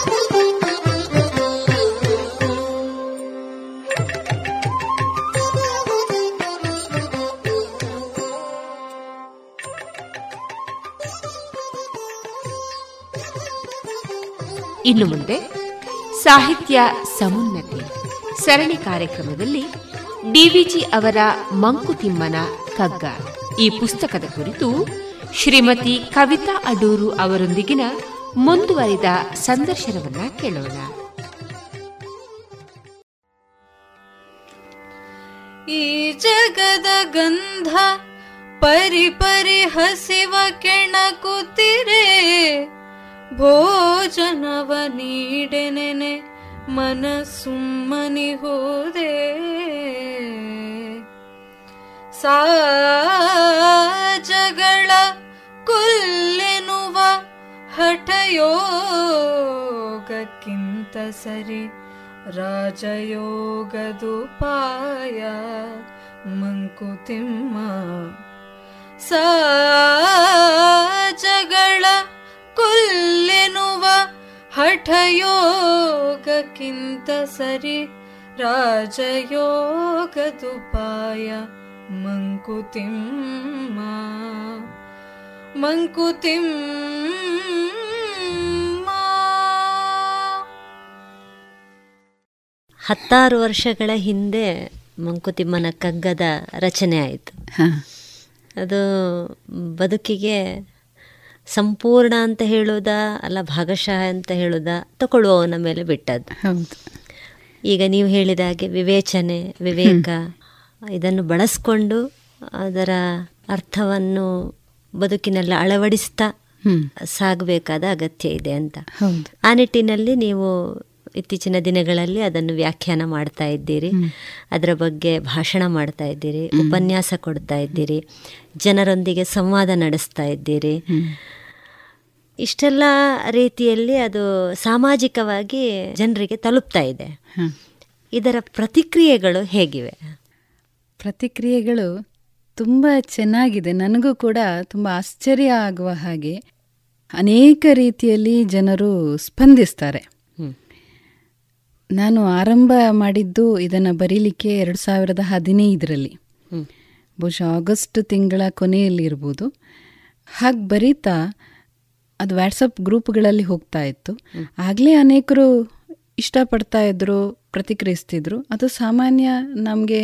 ಇನ್ನು ಮುಂದೆ ಸಾಹಿತ್ಯ ಸಮುನ್ನತಿ ಸರಣಿ ಕಾರ್ಯಕ್ರಮದಲ್ಲಿ ಡಿವಿಜಿ ಅವರ ಮಂಕುತಿಮ್ಮನ ಕಗ್ಗ. ಈ ಪುಸ್ತಕದ ಕುರಿತು ಶ್ರೀಮತಿ ಕವಿತಾ ಅಡೂರು ಅವರೊಂದಿಗಿನ ಮುಂದುವರಿದ ಸಂದರ್ಶನವನ್ನ ಕೇಳೋಣ. ಈ ಜಗದ ಗಂಧ ಪರಿ ಪರಿ ಹಸಿವ ಕೆಣಕುತ್ತಿರೆ ಭೋಜನವ ನೀಡೆನೆನೆ ಮನಸ್ಸುಮ್ಮನಿ ಹೋದೆ ಸಾಜಗಳ ಕೊಲ್ಲೆನುವ ಹಠಯೋಗಕ್ಕಿಂತ ಸರಿ ರಾಜಯೋಗದುಪಾಯ ಮಂಕುತಿಮ್ಮ ಸಾಜಗಳ ಕೊಲ್ಲೆನುವ ಹಠಯೋಗಕ್ಕಿಂತ ಸರಿ ರಾಜಯೋಗದುಪಾಯ ಮಂಕುತಿಮ್ಮ ಮಂಕುತಿಮ್ಮ ಹತ್ತಾರು ವರ್ಷಗಳ ಹಿಂದೆ ಮಂಕುತಿಮ್ಮನ ಕಗ್ಗದ ರಚನೆ ಆಯಿತು. ಅದು ಬದುಕಿಗೆ ಸಂಪೂರ್ಣ ಅಂತ ಹೇಳೋದಾ ಅಲ್ಲ ಭಾಗಶಃ ಅಂತ ಹೇಳೋದಾ ತಗೊಳ್ಳುವವನ ಮೇಲೆ ಬಿಟ್ಟದ್ದು. ಈಗ ನೀವು ಹೇಳಿದ ಹಾಗೆ ವಿವೇಚನೆ ವಿವೇಕ ಇದನ್ನು ಬಳಸ್ಕೊಂಡು ಅದರ ಅರ್ಥವನ್ನು ಬದುಕಿನಲ್ಲಿ ಅಳವಡಿಸ್ತಾ. ಸಾಗಬೇಕಾದ ಅಗತ್ಯ ಇದೆ ಅಂತ. ಆ ನಿಟ್ಟಿನಲ್ಲಿ ನೀವು ಇತ್ತೀಚಿನ ದಿನಗಳಲ್ಲಿ ಅದನ್ನು ವ್ಯಾಖ್ಯಾನ ಮಾಡ್ತಾ ಇದ್ದೀರಿ. ಅದರ ಬಗ್ಗೆ ಭಾಷಣ ಮಾಡ್ತಾ ಇದ್ದೀರಿ. ಉಪನ್ಯಾಸ ಕೊಡ್ತಾ ಇದ್ದೀರಿ. ಜನರೊಂದಿಗೆ ಸಂವಾದ ನಡೆಸ್ತಾ ಇದ್ದೀರಿ. ಇಷ್ಟೆಲ್ಲ ರೀತಿಯಲ್ಲಿ ಅದು ಸಾಮಾಜಿಕವಾಗಿ ಜನರಿಗೆ ತಲುಪ್ತಾ ಇದೆ. ಇದರ ಪ್ರತಿಕ್ರಿಯೆಗಳು ಹೇಗಿವೆ? ಪ್ರತಿಕ್ರಿಯೆಗಳು ತುಂಬ ಚೆನ್ನಾಗಿದೆ. ನನಗೂ ಕೂಡ ತುಂಬ ಆಶ್ಚರ್ಯ ಆಗುವ ಹಾಗೆ ಅನೇಕ ರೀತಿಯಲ್ಲಿ ಜನರು ಸ್ಪಂದಿಸ್ತಾರೆ. ನಾನು ಆರಂಭ ಮಾಡಿದ್ದು ಇದನ್ನು ಬರೀಲಿಕ್ಕೆ ಎರಡು ಸಾವಿರದ ಹದಿನೈದರಲ್ಲಿ. ಬಹುಶಃ ಆಗಸ್ಟ್ ತಿಂಗಳ ಕೊನೆಯಲ್ಲಿ ಇರ್ಬೋದು ಹಾಗೆ ಬರೀತಾ ಅದು ವ್ಯಾಟ್ಸಪ್ ಗ್ರೂಪ್ಗಳಲ್ಲಿ ಹೋಗ್ತಾ ಇತ್ತು. ಆಗಲೇ ಅನೇಕರು ಇಷ್ಟಪಡ್ತಾ ಇದ್ದರು ಪ್ರತಿಕ್ರಿಯಿಸ್ತಿದ್ರು. ಅದು ಸಾಮಾನ್ಯ ನಮಗೆ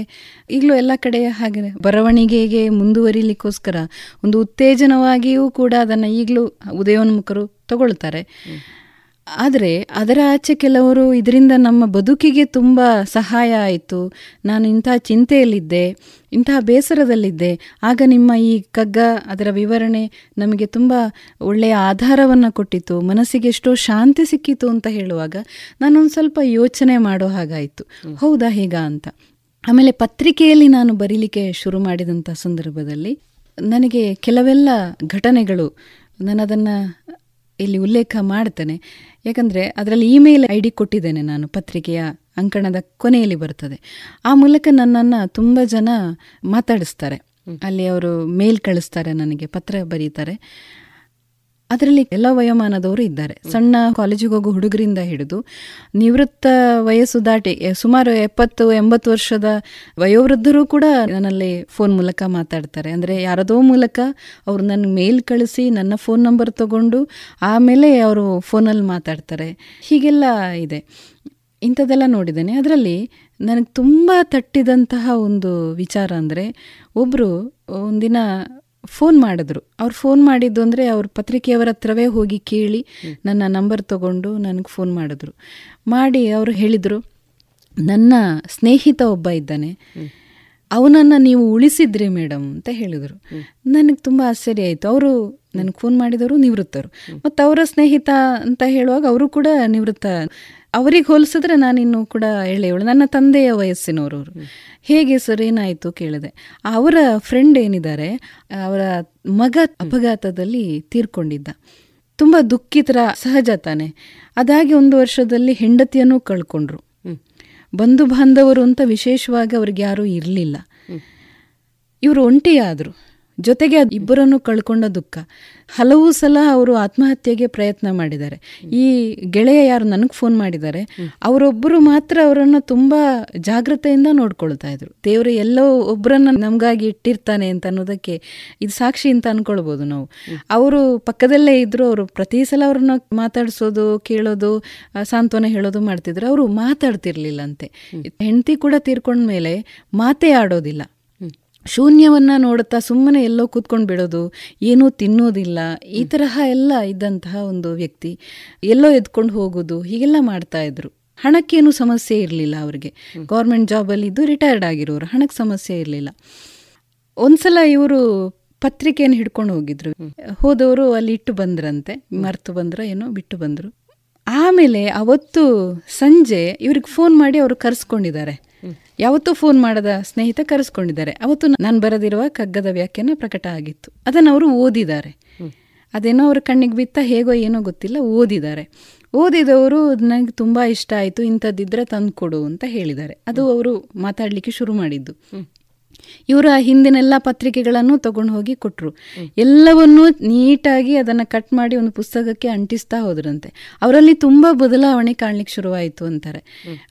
ಈಗಲೂ ಎಲ್ಲ ಕಡೆ ಹಾಗೆ ಬರವಣಿಗೆಗೆ ಮುಂದುವರಿಲಿಕ್ಕೋಸ್ಕರ ಒಂದು ಉತ್ತೇಜನವಾಗಿಯೂ ಕೂಡ ಅದನ್ನು ಈಗಲೂ ಉದಯೋನ್ಮುಖರು ತಗೊಳ್ತಾರೆ. ಆದರೆ ಅದರ ಆಚೆ ಕೆಲವರು ಇದರಿಂದ ನಮ್ಮ ಬದುಕಿಗೆ ತುಂಬ ಸಹಾಯ ಆಯಿತು. ನಾನು ಇಂಥ ಚಿಂತೆಯಲ್ಲಿದ್ದೆ ಇಂತಹ ಬೇಸರದಲ್ಲಿದ್ದೆ. ಆಗ ನಿಮ್ಮ ಈ ಕಗ್ಗ ಅದರ ವಿವರಣೆ ನಮಗೆ ತುಂಬ ಒಳ್ಳೆಯ ಆಧಾರವನ್ನು ಕೊಟ್ಟಿತು. ಮನಸ್ಸಿಗೆ ಎಷ್ಟೋ ಶಾಂತಿ ಸಿಕ್ಕಿತು ಅಂತ ಹೇಳುವಾಗ ನಾನೊಂದು ಸ್ವಲ್ಪ ಯೋಚನೆ ಮಾಡೋ ಹಾಗಾಯಿತು. ಹೌದಾ ಹೀಗ ಅಂತ. ಆಮೇಲೆ ಪತ್ರಿಕೆಯಲ್ಲಿ ನಾನು ಬರೀಲಿಕ್ಕೆ ಶುರು ಮಾಡಿದಂಥ ಸಂದರ್ಭದಲ್ಲಿ ನನಗೆ ಕೆಲವೆಲ್ಲ ಘಟನೆಗಳು ನಾನು ಅದನ್ನು ಇಲ್ಲಿ ಉಲ್ಲೇಖ ಮಾಡ್ತೇನೆ. ಯಾಕಂದರೆ ಅದರಲ್ಲಿ ಇಮೇಲ್ ಐ ಡಿ ಕೊಟ್ಟಿದ್ದೇನೆ ನಾನು ಪತ್ರಿಕೆಯ ಅಂಕಣದ ಕೊನೆಯಲ್ಲಿ ಬರ್ತದೆ. ಆ ಮೂಲಕ ನನ್ನನ್ನು ತುಂಬ ಜನ ಮಾತಾಡಿಸ್ತಾರೆ. ಅಲ್ಲಿ ಅವರು ಮೇಲ್ ಕಳಿಸ್ತಾರೆ ನನಗೆ ಪತ್ರ ಬರೀತಾರೆ. ಅದರಲ್ಲಿ ಎಲ್ಲ ವಯೋಮಾನದವರು ಇದ್ದಾರೆ. ಸಣ್ಣ ಕಾಲೇಜಿಗೆ ಹೋಗೋ ಹುಡುಗರಿಂದ ಹಿಡಿದು ನಿವೃತ್ತ ವಯಸ್ಸು ದಾಟಿ ಸುಮಾರು ಎಪ್ಪತ್ತು ಎಂಬತ್ತು ವರ್ಷದ ವಯೋವೃದ್ಧರು ಕೂಡ ನನ್ನಲ್ಲಿ ಫೋನ್ ಮೂಲಕ ಮಾತಾಡ್ತಾರೆ. ಅಂದರೆ ಯಾರದೋ ಮೂಲಕ ಅವರು ನನ್ನ ಮೇಲ್ ಕಳಿಸಿ ನನ್ನ ಫೋನ್ ನಂಬರ್ ತಗೊಂಡು ಆಮೇಲೆ ಅವರು ಫೋನಲ್ಲಿ ಮಾತಾಡ್ತಾರೆ. ಹೀಗೆಲ್ಲ ಇದೆ. ಇಂಥದ್ದೆಲ್ಲ ನೋಡಿದ್ದೇನೆ. ಅದರಲ್ಲಿ ನನಗೆ ತುಂಬ ತಟ್ಟಿದಂತಹ ಒಂದು ವಿಚಾರ ಅಂದರೆ ಒಬ್ಬರು ಒಂದಿನ ಫೋನ್ ಮಾಡಿದ್ರು. ಅವ್ರು ಫೋನ್ ಮಾಡಿದ್ದು ಅಂದರೆ ಅವ್ರ ಪತ್ರಿಕೆಯವರ ಹತ್ರವೇ ಹೋಗಿ ಕೇಳಿ ನನ್ನ ನಂಬರ್ ತಗೊಂಡು ನನಗೆ ಫೋನ್ ಮಾಡಿದ್ರು. ಮಾಡಿ ಅವರು ಹೇಳಿದರು, ನನ್ನ ಸ್ನೇಹಿತ ಒಬ್ಬ ಇದ್ದಾನೆ, ಅವನನ್ನು ನೀವು ಉಳಿಸಿದ್ರಿ ಮೇಡಮ್ ಅಂತ ಹೇಳಿದರು. ನನಗೆ ತುಂಬ ಆಶ್ಚರ್ಯ ಆಯಿತು. ಅವರು ನನಗೆ ಫೋನ್ ಮಾಡಿದವರು ನಿವೃತ್ತರು. ಮತ್ತು ಅವರ ಸ್ನೇಹಿತ ಅಂತ ಹೇಳುವಾಗ ಅವರು ಕೂಡ ನಿವೃತ್ತ ಅವರಿಗೆ ಹೋಲಿಸಿದ್ರೆ ನಾನಿನ್ನು ಕೂಡ ಎಳೆಯವಳು ನನ್ನ ತಂದೆಯ ವಯಸ್ಸಿನವರು. ಅವರು ಹೇಗೆ ಸರ್ ಏನಾಯಿತು ಕೇಳಿದೆ. ಅವರ ಫ್ರೆಂಡ್ ಏನಿದ್ದಾರೆ ಅವರ ಮಗ ಅಪಘಾತದಲ್ಲಿ ತೀರ್ಕೊಂಡಿದ್ದ. ತುಂಬ ದುಃಖಿತರ ಸಹಜ ತಾನೆ. ಅದಾಗಿ ಒಂದು ವರ್ಷದಲ್ಲಿ ಹೆಂಡತಿಯನ್ನು ಕಳ್ಕೊಂಡ್ರು. ಬಂಧು ಬಾಂಧವರು ಅಂತ ವಿಶೇಷವಾಗಿ ಅವ್ರಿಗೆ ಯಾರೂ ಇರಲಿಲ್ಲ. ಇವರು ಒಂಟಿಯಾದರು. ಜೊತೆಗೆ ಅದು ಇಬ್ಬರನ್ನು ಕಳ್ಕೊಂಡ ದುಃಖ. ಹಲವು ಸಲ ಅವರು ಆತ್ಮಹತ್ಯೆಗೆ ಪ್ರಯತ್ನ ಮಾಡಿದ್ದಾರೆ. ಈ ಗೆಳೆಯ ಯಾರು ನನಗೆ ಫೋನ್ ಮಾಡಿದ್ದಾರೆ ಅವರೊಬ್ಬರು ಮಾತ್ರ ಅವರನ್ನು ತುಂಬ ಜಾಗ್ರತೆಯಿಂದ ನೋಡ್ಕೊಳ್ತಾ ಇದ್ರು. ದೇವರು ಎಲ್ಲೋ ಒಬ್ಬರನ್ನು ನಮಗಾಗಿ ಇಟ್ಟಿರ್ತಾನೆ ಅಂತ ಅನ್ನೋದಕ್ಕೆ ಇದು ಸಾಕ್ಷಿ ಅಂತ ಅನ್ಕೊಳ್ಬೋದು ನಾವು. ಅವರು ಪಕ್ಕದಲ್ಲೇ ಇದ್ರು ಅವರು ಪ್ರತಿ ಸಲ ಅವ್ರನ್ನ ಮಾತಾಡಿಸೋದು ಕೇಳೋದು ಸಾಂತ್ವನ ಹೇಳೋದು ಮಾಡ್ತಿದ್ರು. ಅವರು ಮಾತಾಡ್ತಿರ್ಲಿಲ್ಲಂತೆ ಹೆಂಡತಿ ಕೂಡ ತೀರ್ಕೊಂಡ್ಮೇಲೆ ಮಾತೇ ಆಡೋದಿಲ್ಲ. ಶೂನ್ಯವನ್ನ ನೋಡುತ್ತಾ ಸುಮ್ಮನೆ ಎಲ್ಲೋ ಕೂತ್ಕೊಂಡು ಬಿಡೋದು ಏನೂ ತಿನ್ನೋದಿಲ್ಲ ಈ ತರಹ ಎಲ್ಲ ಇದ್ದಂತಹ ಒಂದು ವ್ಯಕ್ತಿ ಎಲ್ಲೋ ಎದ್ಕೊಂಡು ಹೋಗೋದು ಹೀಗೆಲ್ಲ ಮಾಡ್ತಾ ಇದ್ರು. ಹಣಕ್ಕೇನು ಸಮಸ್ಯೆ ಇರಲಿಲ್ಲ ಅವರಿಗೆ. ಗೌರ್ಮೆಂಟ್ ಜಾಬಲ್ಲಿ ಇದ್ದು ರಿಟೈರ್ಡ್ ಆಗಿರೋರು ಹಣಕ್ಕೆ ಸಮಸ್ಯೆ ಇರಲಿಲ್ಲ. ಒಂದ್ಸಲ ಇವರು ಪತ್ರಿಕೆಯನ್ನು ಹಿಡ್ಕೊಂಡು ಹೋಗಿದ್ರು. ಹೋದವರು ಅಲ್ಲಿ ಇಟ್ಟು ಬಂದ್ರಂತೆ ಮರ್ತು ಬಂದ್ರ ಏನೋ ಬಿಟ್ಟು ಬಂದ್ರು. ಆಮೇಲೆ ಅವತ್ತು ಸಂಜೆ ಇವ್ರಿಗೆ ಫೋನ್ ಮಾಡಿ ಅವರು ಕರೆಸ್ಕೊಂಡಿದ್ದಾರೆ. ಯಾವತ್ತೂ ಫೋನ್ ಮಾಡದ ಸ್ನೇಹಿತ ಕರೆಸ್ಕೊಂಡಿದ್ದಾರೆ. ಅವತ್ತು ನಾನು ಬರೆದಿರುವ ಕಗ್ಗದ ವ್ಯಾಖ್ಯಾನ ಪ್ರಕಟ ಆಗಿತ್ತು. ಅದನ್ನು ಅವರು ಓದಿದ್ದಾರೆ. ಅದೇನೋ ಅವ್ರ ಕಣ್ಣಿಗೆ ಬಿತ್ತ ಹೇಗೋ ಏನೋ ಗೊತ್ತಿಲ್ಲ ಓದಿದ್ದಾರೆ. ಓದಿದವರು ನನಗೆ ತುಂಬ ಇಷ್ಟ ಆಯಿತು ಇಂಥದ್ದಿದ್ರೆ ತಂದು ಕೊಡು ಅಂತ ಹೇಳಿದ್ದಾರೆ. ಅದು ಅವರು ಮಾತಾಡಲಿಕ್ಕೆ ಶುರು ಮಾಡಿದ್ದು. ಇವರ ಹಿಂದಿನೆಲ್ಲ ಪತ್ರಿಕೆಗಳನ್ನು ತಗೊಂಡು ಹೋಗಿ ಕೊಟ್ಟರು ಎಲ್ಲವನ್ನೂ ನೀಟಾಗಿ ಅದನ್ನು ಕಟ್ ಮಾಡಿ ಒಂದು ಪುಸ್ತಕಕ್ಕೆ ಅಂಟಿಸ್ತಾ ಹೋದ್ರಂತೆ. ಅವರಲ್ಲಿ ತುಂಬ ಬದಲಾವಣೆ ಕಾಣ್ಲಿಕ್ಕೆ ಶುರುವಾಯಿತು ಅಂತಾರೆ.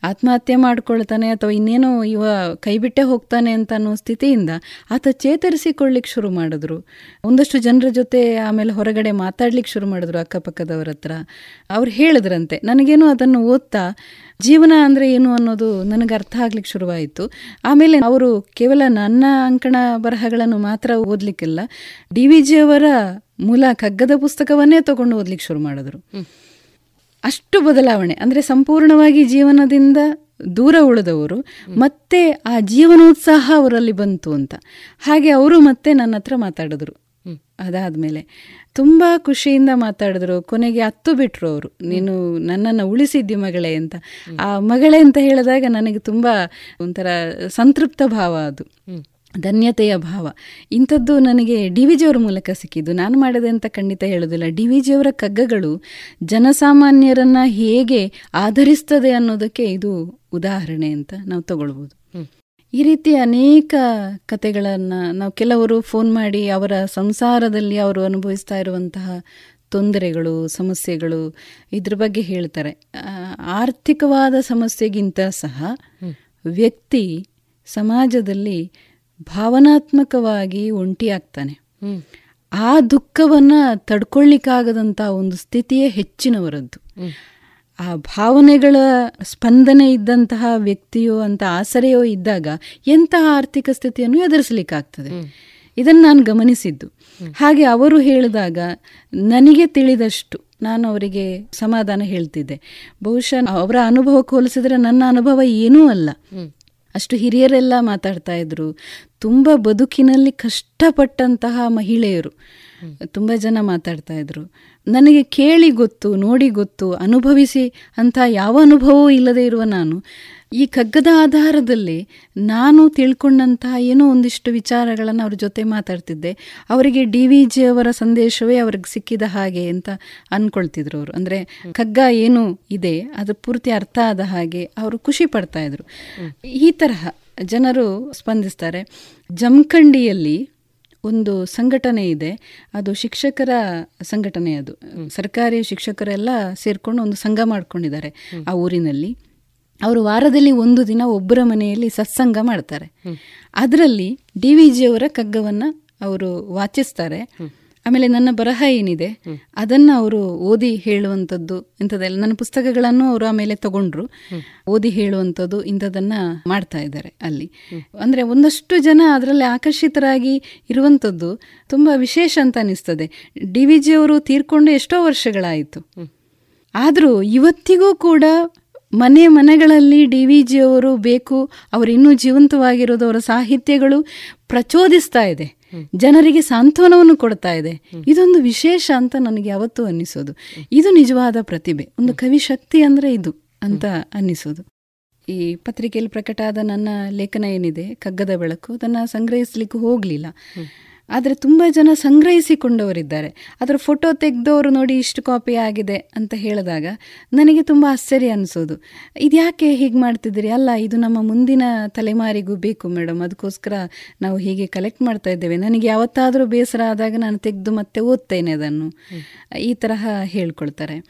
ಆತ್ಮಹತ್ಯೆ ಮಾಡ್ಕೊಳ್ತಾನೆ ಅಥವಾ ಇನ್ನೇನೋ ಇವ ಕೈಬಿಟ್ಟೆ ಹೋಗ್ತಾನೆ ಅಂತ ಅನ್ನೋ ಸ್ಥಿತಿಯಿಂದ ಆತ ಚೇತರಿಸಿಕೊಳ್ಳಿಕ್ಕೆ ಶುರು ಮಾಡಿದ್ರು. ಒಂದಷ್ಟು ಜನರ ಜೊತೆ ಆಮೇಲೆ ಹೊರಗಡೆ ಮಾತಾಡ್ಲಿಕ್ಕೆ ಶುರು ಮಾಡಿದ್ರು ಅಕ್ಕಪಕ್ಕದವರ ಹತ್ರ. ಅವ್ರು ಹೇಳಿದ್ರಂತೆ, ನನಗೇನು ಅದನ್ನು ಓದ್ತಾ ಜೀವನ ಅಂದರೆ ಏನು ಅನ್ನೋದು ನನಗೆ ಅರ್ಥ ಆಗ್ಲಿಕ್ಕೆ ಶುರುವಾಯಿತು. ಆಮೇಲೆ ಅವರು ಕೇವಲ ನನ್ನ ಅಂಕಣ ಬರಹಗಳನ್ನು ಮಾತ್ರ ಓದಲಿಕ್ಕಿಲ್ಲ ಡಿ ವಿ ಜಿಯವರ ಮೂಲ ಕಗ್ಗದ ಪುಸ್ತಕವನ್ನೇ ತಗೊಂಡು ಓದ್ಲಿಕ್ಕೆ ಶುರು ಮಾಡಿದ್ರು. ಅಷ್ಟು ಬದಲಾವಣೆ ಅಂದರೆ ಸಂಪೂರ್ಣವಾಗಿ ಜೀವನದಿಂದ ದೂರ ಉಳಿದವರು ಮತ್ತೆ ಆ ಜೀವನೋತ್ಸಾಹ ಅವರಲ್ಲಿ ಬಂತು ಅಂತ. ಹಾಗೆ ಅವರು ಮತ್ತೆ ನನ್ನ ಹತ್ರ ಮಾತಾಡಿದ್ರು. ಅದಾದಮೇಲೆ ತುಂಬ ಖುಷಿಯಿಂದ ಮಾತಾಡಿದ್ರು. ಕೊನೆಗೆ ಹತ್ತು ಬಿಟ್ರು ಅವರು. ನೀನು ನನ್ನನ್ನು ಉಳಿಸಿದ್ದಿ ಮಗಳೇ ಅಂತ. ಆ ಮಗಳೇ ಅಂತ ಹೇಳಿದಾಗ ನನಗೆ ತುಂಬ ಒಂಥರ ಸಂತೃಪ್ತ ಭಾವ ಅದು. ಧನ್ಯತೆಯ ಭಾವ. ಇಂಥದ್ದು ನನಗೆ ಡಿ ವಿ ಜಿಯವರ ಮೂಲಕ ಸಿಕ್ಕಿದ್ದು. ನಾನು ಮಾಡಿದೆ ಅಂತ ಖಂಡಿತ ಹೇಳೋದಿಲ್ಲ. ಡಿ ವಿ ಜಿಯವರ ಕಗ್ಗಗಳು ಜನಸಾಮಾನ್ಯರನ್ನು ಹೇಗೆ ಆಧರಿಸ್ತದೆ ಅನ್ನೋದಕ್ಕೆ ಇದು ಉದಾಹರಣೆ ಅಂತ ನಾವು ತಗೊಳ್ಬೋದು. ಈ ರೀತಿ ಅನೇಕ ಕತೆಗಳನ್ನು ನಾವು ಕೆಲವರು ಫೋನ್ ಮಾಡಿ ಅವರ ಸಂಸಾರದಲ್ಲಿ ಅವರು ಅನುಭವಿಸ್ತಾ ಇರುವಂತಹ ತೊಂದರೆಗಳು ಸಮಸ್ಯೆಗಳು ಇದ್ರ ಬಗ್ಗೆ ಹೇಳ್ತಾರೆ. ಆರ್ಥಿಕವಾದ ಸಮಸ್ಯೆಗಿಂತ ಸಹ ವ್ಯಕ್ತಿ ಸಮಾಜದಲ್ಲಿ ಭಾವನಾತ್ಮಕವಾಗಿ ಒಂಟಿಯಾಗ್ತಾನೆ. ಆ ದುಃಖವನ್ನು ತಡ್ಕೊಳ್ಳಿಕ್ಕಾಗದಂಥ ಒಂದು ಸ್ಥಿತಿಯೇ ಹೆಚ್ಚಿನವರದ್ದು. ಆ ಭಾವನೆಗಳ ಸ್ಪಂದನೆ ಇದ್ದಂತಹ ವ್ಯಕ್ತಿಯೋ ಅಂತ ಆಸರೆಯೋ ಇದ್ದಾಗ ಎಂತಹ ಆರ್ಥಿಕ ಸ್ಥಿತಿಯನ್ನು ಎದುರಿಸಲಿಕ್ಕಾಗ್ತದೆ? ಇದನ್ನು ನಾನು ಗಮನಿಸಿದ್ದು. ಹಾಗೆ ಅವರು ಹೇಳಿದಾಗ ನನಗೆ ತಿಳಿದಷ್ಟು ನಾನು ಅವರಿಗೆ ಸಮಾಧಾನ ಹೇಳ್ತಿದ್ದೆ. ಬಹುಶಃ ಅವರ ಅನುಭವಕ್ಕೆ ಹೋಲಿಸಿದ್ರೆ ನನ್ನ ಅನುಭವ ಏನೂ ಅಲ್ಲ. ಅಷ್ಟು ಹಿರಿಯರೆಲ್ಲ ಮಾತಾಡ್ತಾ ಇದ್ರು. ತುಂಬ ಬದುಕಿನಲ್ಲಿ ಕಷ್ಟಪಟ್ಟಂತಹ ಮಹಿಳೆಯರು. ತುಂಬ ಜನ ಮಾತಾಡ್ತಾ ಇದ್ರು. ನನಗೆ ಕೇಳಿ ಗೊತ್ತು, ನೋಡಿ ಗೊತ್ತು, ಅನುಭವಿಸಿ ಅಂತ ಯಾವ ಅನುಭವವೂ ಇಲ್ಲದೆ ಇರುವ ನಾನು, ಈ ಕಗ್ಗದ ಆಧಾರದಲ್ಲಿ ನಾನು ತಿಳ್ಕೊಂಡಂತಹ ಏನೋ ಒಂದಿಷ್ಟು ವಿಚಾರಗಳನ್ನು ಅವ್ರ ಜೊತೆ ಮಾತಾಡ್ತಿದ್ದೆ. ಅವರಿಗೆ ಡಿ ವಿ ಜಿ ಅವರ ಸಂದೇಶವೇ ಅವ್ರಿಗೆ ಸಿಕ್ಕಿದ ಹಾಗೆ ಅಂತ ಅಂದ್ಕೊಳ್ತಿದ್ರು ಅವರು. ಅಂದರೆ ಕಗ್ಗ ಏನು ಇದೆ, ಅದು ಪೂರ್ತಿ ಅರ್ಥ ಆದ ಹಾಗೆ ಅವರು ಖುಷಿ ಪಡ್ತಾ ಇದ್ರು. ಈ ತರಹ ಜನರು ಸ್ಪಂದಿಸ್ತಾರೆ. ಜಮಖಂಡಿಯಲ್ಲಿ ಒಂದು ಸಂಘಟನೆ ಇದೆ. ಅದು ಶಿಕ್ಷಕರ ಸಂಘಟನೆ ಅದು. ಸರ್ಕಾರಿ ಶಿಕ್ಷಕರೆಲ್ಲ ಸೇರ್ಕೊಂಡು ಒಂದು ಸಂಘ ಮಾಡ್ಕೊಂಡಿದ್ದಾರೆ ಆ ಊರಿನಲ್ಲಿ. ಅವರು ವಾರದಲ್ಲಿ ಒಂದು ದಿನ ಒಬ್ಬರ ಮನೆಯಲ್ಲಿ ಸತ್ಸಂಗ ಮಾಡ್ತಾರೆ. ಅದರಲ್ಲಿ ಡಿ ವಿ ಜಿಯವರ ಕಗ್ಗವನ್ನು ಅವರು ವಾಚಿಸ್ತಾರೆ. ಆಮೇಲೆ ನನ್ನ ಬರಹ ಏನಿದೆ ಅದನ್ನು ಅವರು ಓದಿ ಹೇಳುವಂಥದ್ದು ಇಂಥದ್ದೆಲ್ಲ ನನ್ನ ಪುಸ್ತಕಗಳನ್ನು ಅವರು ಆಮೇಲೆ ತಗೊಂಡ್ರು. ಓದಿ ಹೇಳುವಂಥದ್ದು ಇಂಥದ್ದನ್ನು ಮಾಡ್ತಾ ಇದ್ದಾರೆ ಅಲ್ಲಿ. ಅಂದರೆ ಒಂದಷ್ಟು ಜನ ಅದರಲ್ಲಿ ಆಕರ್ಷಿತರಾಗಿ ಇರುವಂಥದ್ದು ತುಂಬ ವಿಶೇಷ ಅಂತ ಅನಿಸ್ತದೆ. ಡಿ ವಿ ಜಿ ಅವರು ತೀರ್ಕೊಂಡು ಎಷ್ಟೋ ವರ್ಷಗಳಾಯಿತು. ಆದರೂ ಇವತ್ತಿಗೂ ಕೂಡ ಮನೆ ಮನೆಗಳಲ್ಲಿ ಡಿ ವಿ ಜಿ ಅವರು ಬೇಕು, ಅವರು ಇನ್ನೂ ಜೀವಂತವಾಗಿರೋದು, ಅವರ ಸಾಹಿತ್ಯಗಳು ಪ್ರಚೋದಿಸ್ತಾ ಇದೆ. ಜನರಿಗೆ ಸಾಂತ್ವನವನ್ನು ಕೊಡ್ತಾ ಇದೆ. ಇದೊಂದು ವಿಶೇಷ ಅಂತ ನನಗೆ ಯಾವತ್ತೂ ಅನ್ನಿಸೋದು. ಇದು ನಿಜವಾದ ಪ್ರತಿಭೆ. ಒಂದು ಕವಿ ಶಕ್ತಿ ಅಂದರೆ ಇದು ಅಂತ ಅನ್ನಿಸೋದು. ಈ ಪತ್ರಿಕೆಯಲ್ಲಿ ಪ್ರಕಟ ಆದ ನನ್ನ ಲೇಖನ ಏನಿದೆ, ಕಗ್ಗದ ಬೆಳಕು, ಅದನ್ನು ಸಂಗ್ರಹಿಸ್ಲಿಕ್ಕೂ ಹೋಗಲಿಲ್ಲ. ಆದರೆ ತುಂಬ ಜನ ಸಂಗ್ರಹಿಸಿಕೊಂಡವರಿದ್ದಾರೆ. ಅದರ ಫೋಟೋ ತೆಗೆದವರು ನೋಡಿ ಇಷ್ಟು ಕಾಪಿ ಆಗಿದೆ ಅಂತ ಹೇಳಿದಾಗ ನನಗೆ ತುಂಬ ಆಶ್ಚರ್ಯ ಅನಿಸೋದು. ಇದ್ಯಾಕೆ ಹೀಗೆ ಮಾಡ್ತಿದ್ದೀರಿ? ಅಲ್ಲ ಇದು ನಮ್ಮ ಮುಂದಿನ ತಲೆಮಾರಿಗೂ ಬೇಕು ಮೇಡಮ್. ಅದಕ್ಕೋಸ್ಕರ ನಾವು ಹೀಗೆ ಕಲೆಕ್ಟ್ ಮಾಡ್ತಾ ಇದ್ದೇವೆ. ನನಗೆ ಯಾವತ್ತಾದರೂ ಬೇಸರ ಆದಾಗ ನಾನು ತೆಗೆದು ಮತ್ತೆ ಓದ್ತೇನೆ ಅದನ್ನು. ಈ ತರಹ ಹೇಳ್ಕೊಳ್ತಾರೆ.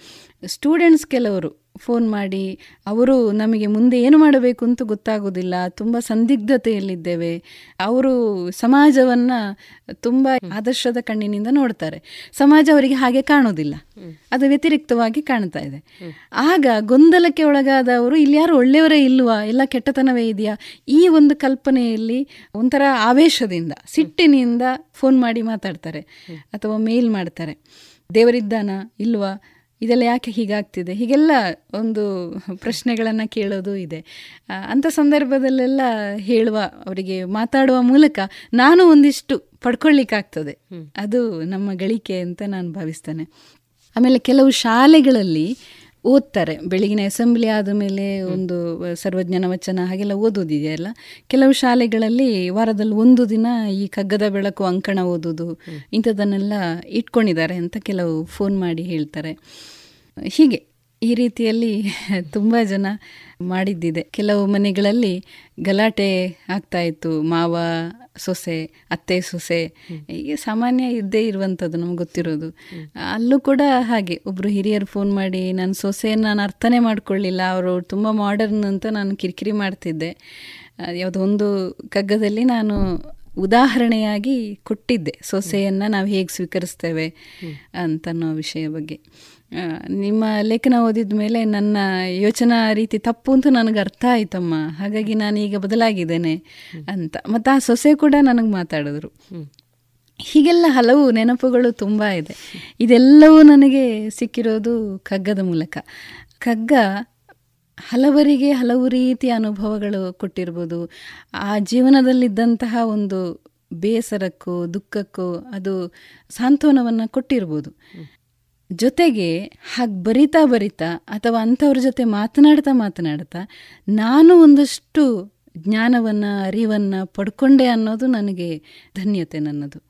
ಸ್ಟೂಡೆಂಟ್ಸ್ ಕೆಲವರು ಫೋನ್ ಮಾಡಿ ಅವರು ನಮಗೆ ಮುಂದೆ ಏನು ಮಾಡಬೇಕು ಅಂತ ಗೊತ್ತಾಗೋದಿಲ್ಲ ತುಂಬ ಸಂದಿಗ್ಧತೆಯಲ್ಲಿದ್ದೇವೆ. ಅವರು ಸಮಾಜವನ್ನ ತುಂಬ ಆದರ್ಶದ ಕಣ್ಣಿನಿಂದ ನೋಡ್ತಾರೆ. ಸಮಾಜ ಅವರಿಗೆ ಹಾಗೆ ಕಾಣೋದಿಲ್ಲ ಅದು ವ್ಯತಿರಿಕ್ತವಾಗಿ ಕಾಣ್ತಾ ಇದೆ. ಆಗ ಗೊಂದಲಕ್ಕೆ ಒಳಗಾದವರು ಇಲ್ಲಿ ಯಾರು ಒಳ್ಳೆಯವರೇ ಇಲ್ವಾ? ಎಲ್ಲ ಕೆಟ್ಟತನವೇ ಇದೆಯಾ? ಈ ಒಂದು ಕಲ್ಪನೆಯಲ್ಲಿ ಒಂಥರ ಆವೇಶದಿಂದ ಸಿಟ್ಟಿನಿಂದ ಫೋನ್ ಮಾಡಿ ಮಾತಾಡ್ತಾರೆ ಅಥವಾ ಮೇಲ್ ಮಾಡ್ತಾರೆ. ದೇವರಿದ್ದಾನ? ಇಲ್ವಾ? ಇದೆಲ್ಲ ಯಾಕೆ ಹೀಗಾಗ್ತಿದೆ? ಹೀಗೆಲ್ಲ ಒಂದು ಪ್ರಶ್ನೆಗಳನ್ನು ಕೇಳೋದು ಇದೆ. ಅಂಥ ಸಂದರ್ಭದಲ್ಲೆಲ್ಲ ಹೇಳುವ ಅವರಿಗೆ ಮಾತಾಡುವ ಮೂಲಕ ನಾನು ಒಂದಿಷ್ಟು ಪಡ್ಕೊಳ್ಳಿಕ್ಕಾಗ್ತದೆ. ಅದು ನಮ್ಮ ಗಳಿಕೆ ಅಂತ ನಾನು ಭಾವಿಸ್ತೇನೆ. ಆಮೇಲೆ ಕೆಲವು ಶಾಲೆಗಳಲ್ಲಿ ಓದ್ತಾರೆ. ಬೆಳಗಿನ ಅಸೆಂಬ್ಲಿ ಆದ ಮೇಲೆ ಒಂದು ಸರ್ವಜ್ಞನ ವಚನ ಹಾಗೆಲ್ಲ ಓದೋದಿದೆಯಲ್ಲ? ಕೆಲವು ಶಾಲೆಗಳಲ್ಲಿ ವಾರದಲ್ಲಿ ಒಂದು ದಿನ ಈ ಕಗ್ಗದ ಬೆಳಕು ಅಂಕಣ ಓದೋದು ಇಂಥದ್ದನ್ನೆಲ್ಲ ಇಟ್ಕೊಂಡಿದ್ದಾರೆ ಅಂತ ಕೆಲವು ಫೋನ್ ಮಾಡಿ ಹೇಳ್ತಾರೆ. ಹೀಗೆ ಈ ರೀತಿಯಲ್ಲಿ ತುಂಬ ಜನ ಮಾಡಿದ್ದಿದೆ. ಕೆಲವು ಮನೆಗಳಲ್ಲಿ ಗಲಾಟೆ ಆಗ್ತಾ ಇತ್ತು. ಮಾವ ಸೊಸೆ ಅತ್ತೆ ಸೊಸೆ ಈಗ ಸಾಮಾನ್ಯ ಇದ್ದೇ ಇರುವಂಥದ್ದು ನಮ್ಗೆ ಗೊತ್ತಿರೋದು. ಅಲ್ಲೂ ಕೂಡ ಹಾಗೆ ಒಬ್ಬರು ಹಿರಿಯರು ಫೋನ್ ಮಾಡಿ ನನ್ನ ಸೊಸೆಯನ್ನು ನಾನು ಅರ್ಥನೇ ಮಾಡ್ಕೊಳ್ಳಿಲ್ಲ ಅವರು ತುಂಬ ಮಾಡರ್ನ್ ಅಂತ ನಾನು ಕಿರಿಕಿರಿ ಮಾಡ್ತಿದ್ದೆ. ಯಾವುದೊಂದು ಯಾವುದೋ ಒಂದು ಕಗ್ಗದಲ್ಲಿ ನಾನು ಉದಾಹರಣೆಯಾಗಿ ಕೊಟ್ಟಿದ್ದೆ ಸೊಸೆಯನ್ನು ನಾವು ಹೇಗೆ ಸ್ವೀಕರಿಸ್ತೇವೆ ಅಂತನ್ನೋ ವಿಷಯ ಬಗ್ಗೆ. ನಿಮ್ಮ ಲೇಖನ ಓದಿದ ಮೇಲೆ ನನ್ನ ಯೋಚನಾ ರೀತಿ ತಪ್ಪು ಅಂತ ನನಗೆ ಅರ್ಥ ಆಯ್ತಮ್ಮ. ಹಾಗಾಗಿ ನಾನು ಈಗ ಬದಲಾಗಿದ್ದೇನೆ ಅಂತ. ಮತ್ತು ಆ ಸೊಸೆ ಕೂಡ ನನಗೆ ಮಾತಾಡಿದ್ರು. ಹೀಗೆಲ್ಲ ಹಲವು ನೆನಪುಗಳು ತುಂಬ ಇದೆ. ಇದೆಲ್ಲವೂ ನನಗೆ ಸಿಕ್ಕಿರೋದು ಕಗ್ಗದ ಮೂಲಕ. ಕಗ್ಗ ಹಲವರಿಗೆ ಹಲವು ರೀತಿಯ ಅನುಭವಗಳು ಕೊಟ್ಟಿರ್ಬೋದು. ಆ ಜೀವನದಲ್ಲಿದ್ದಂತಹ ಒಂದು ಬೇಸರಕ್ಕೂ ದುಃಖಕ್ಕೂ ಅದು ಸಾಂತ್ವನವನ್ನು ಕೊಟ್ಟಿರ್ಬೋದು. ಜೊತೆಗೆ ಹಾಗೆ ಬರಿತಾ ಬರಿತಾ ಅಥವಾ ಅಂಥವ್ರ ಜೊತೆ ಮಾತನಾಡ್ತಾ ಮಾತನಾಡ್ತಾ ನಾನು ಒಂದಷ್ಟು ಜ್ಞಾನವನ್ನು ಅರಿವನ್ನು ಪಡ್ಕೊಂಡೆ ಅನ್ನೋದು ನನಗೆ ಧನ್ಯತೆ ನನ್ನದು.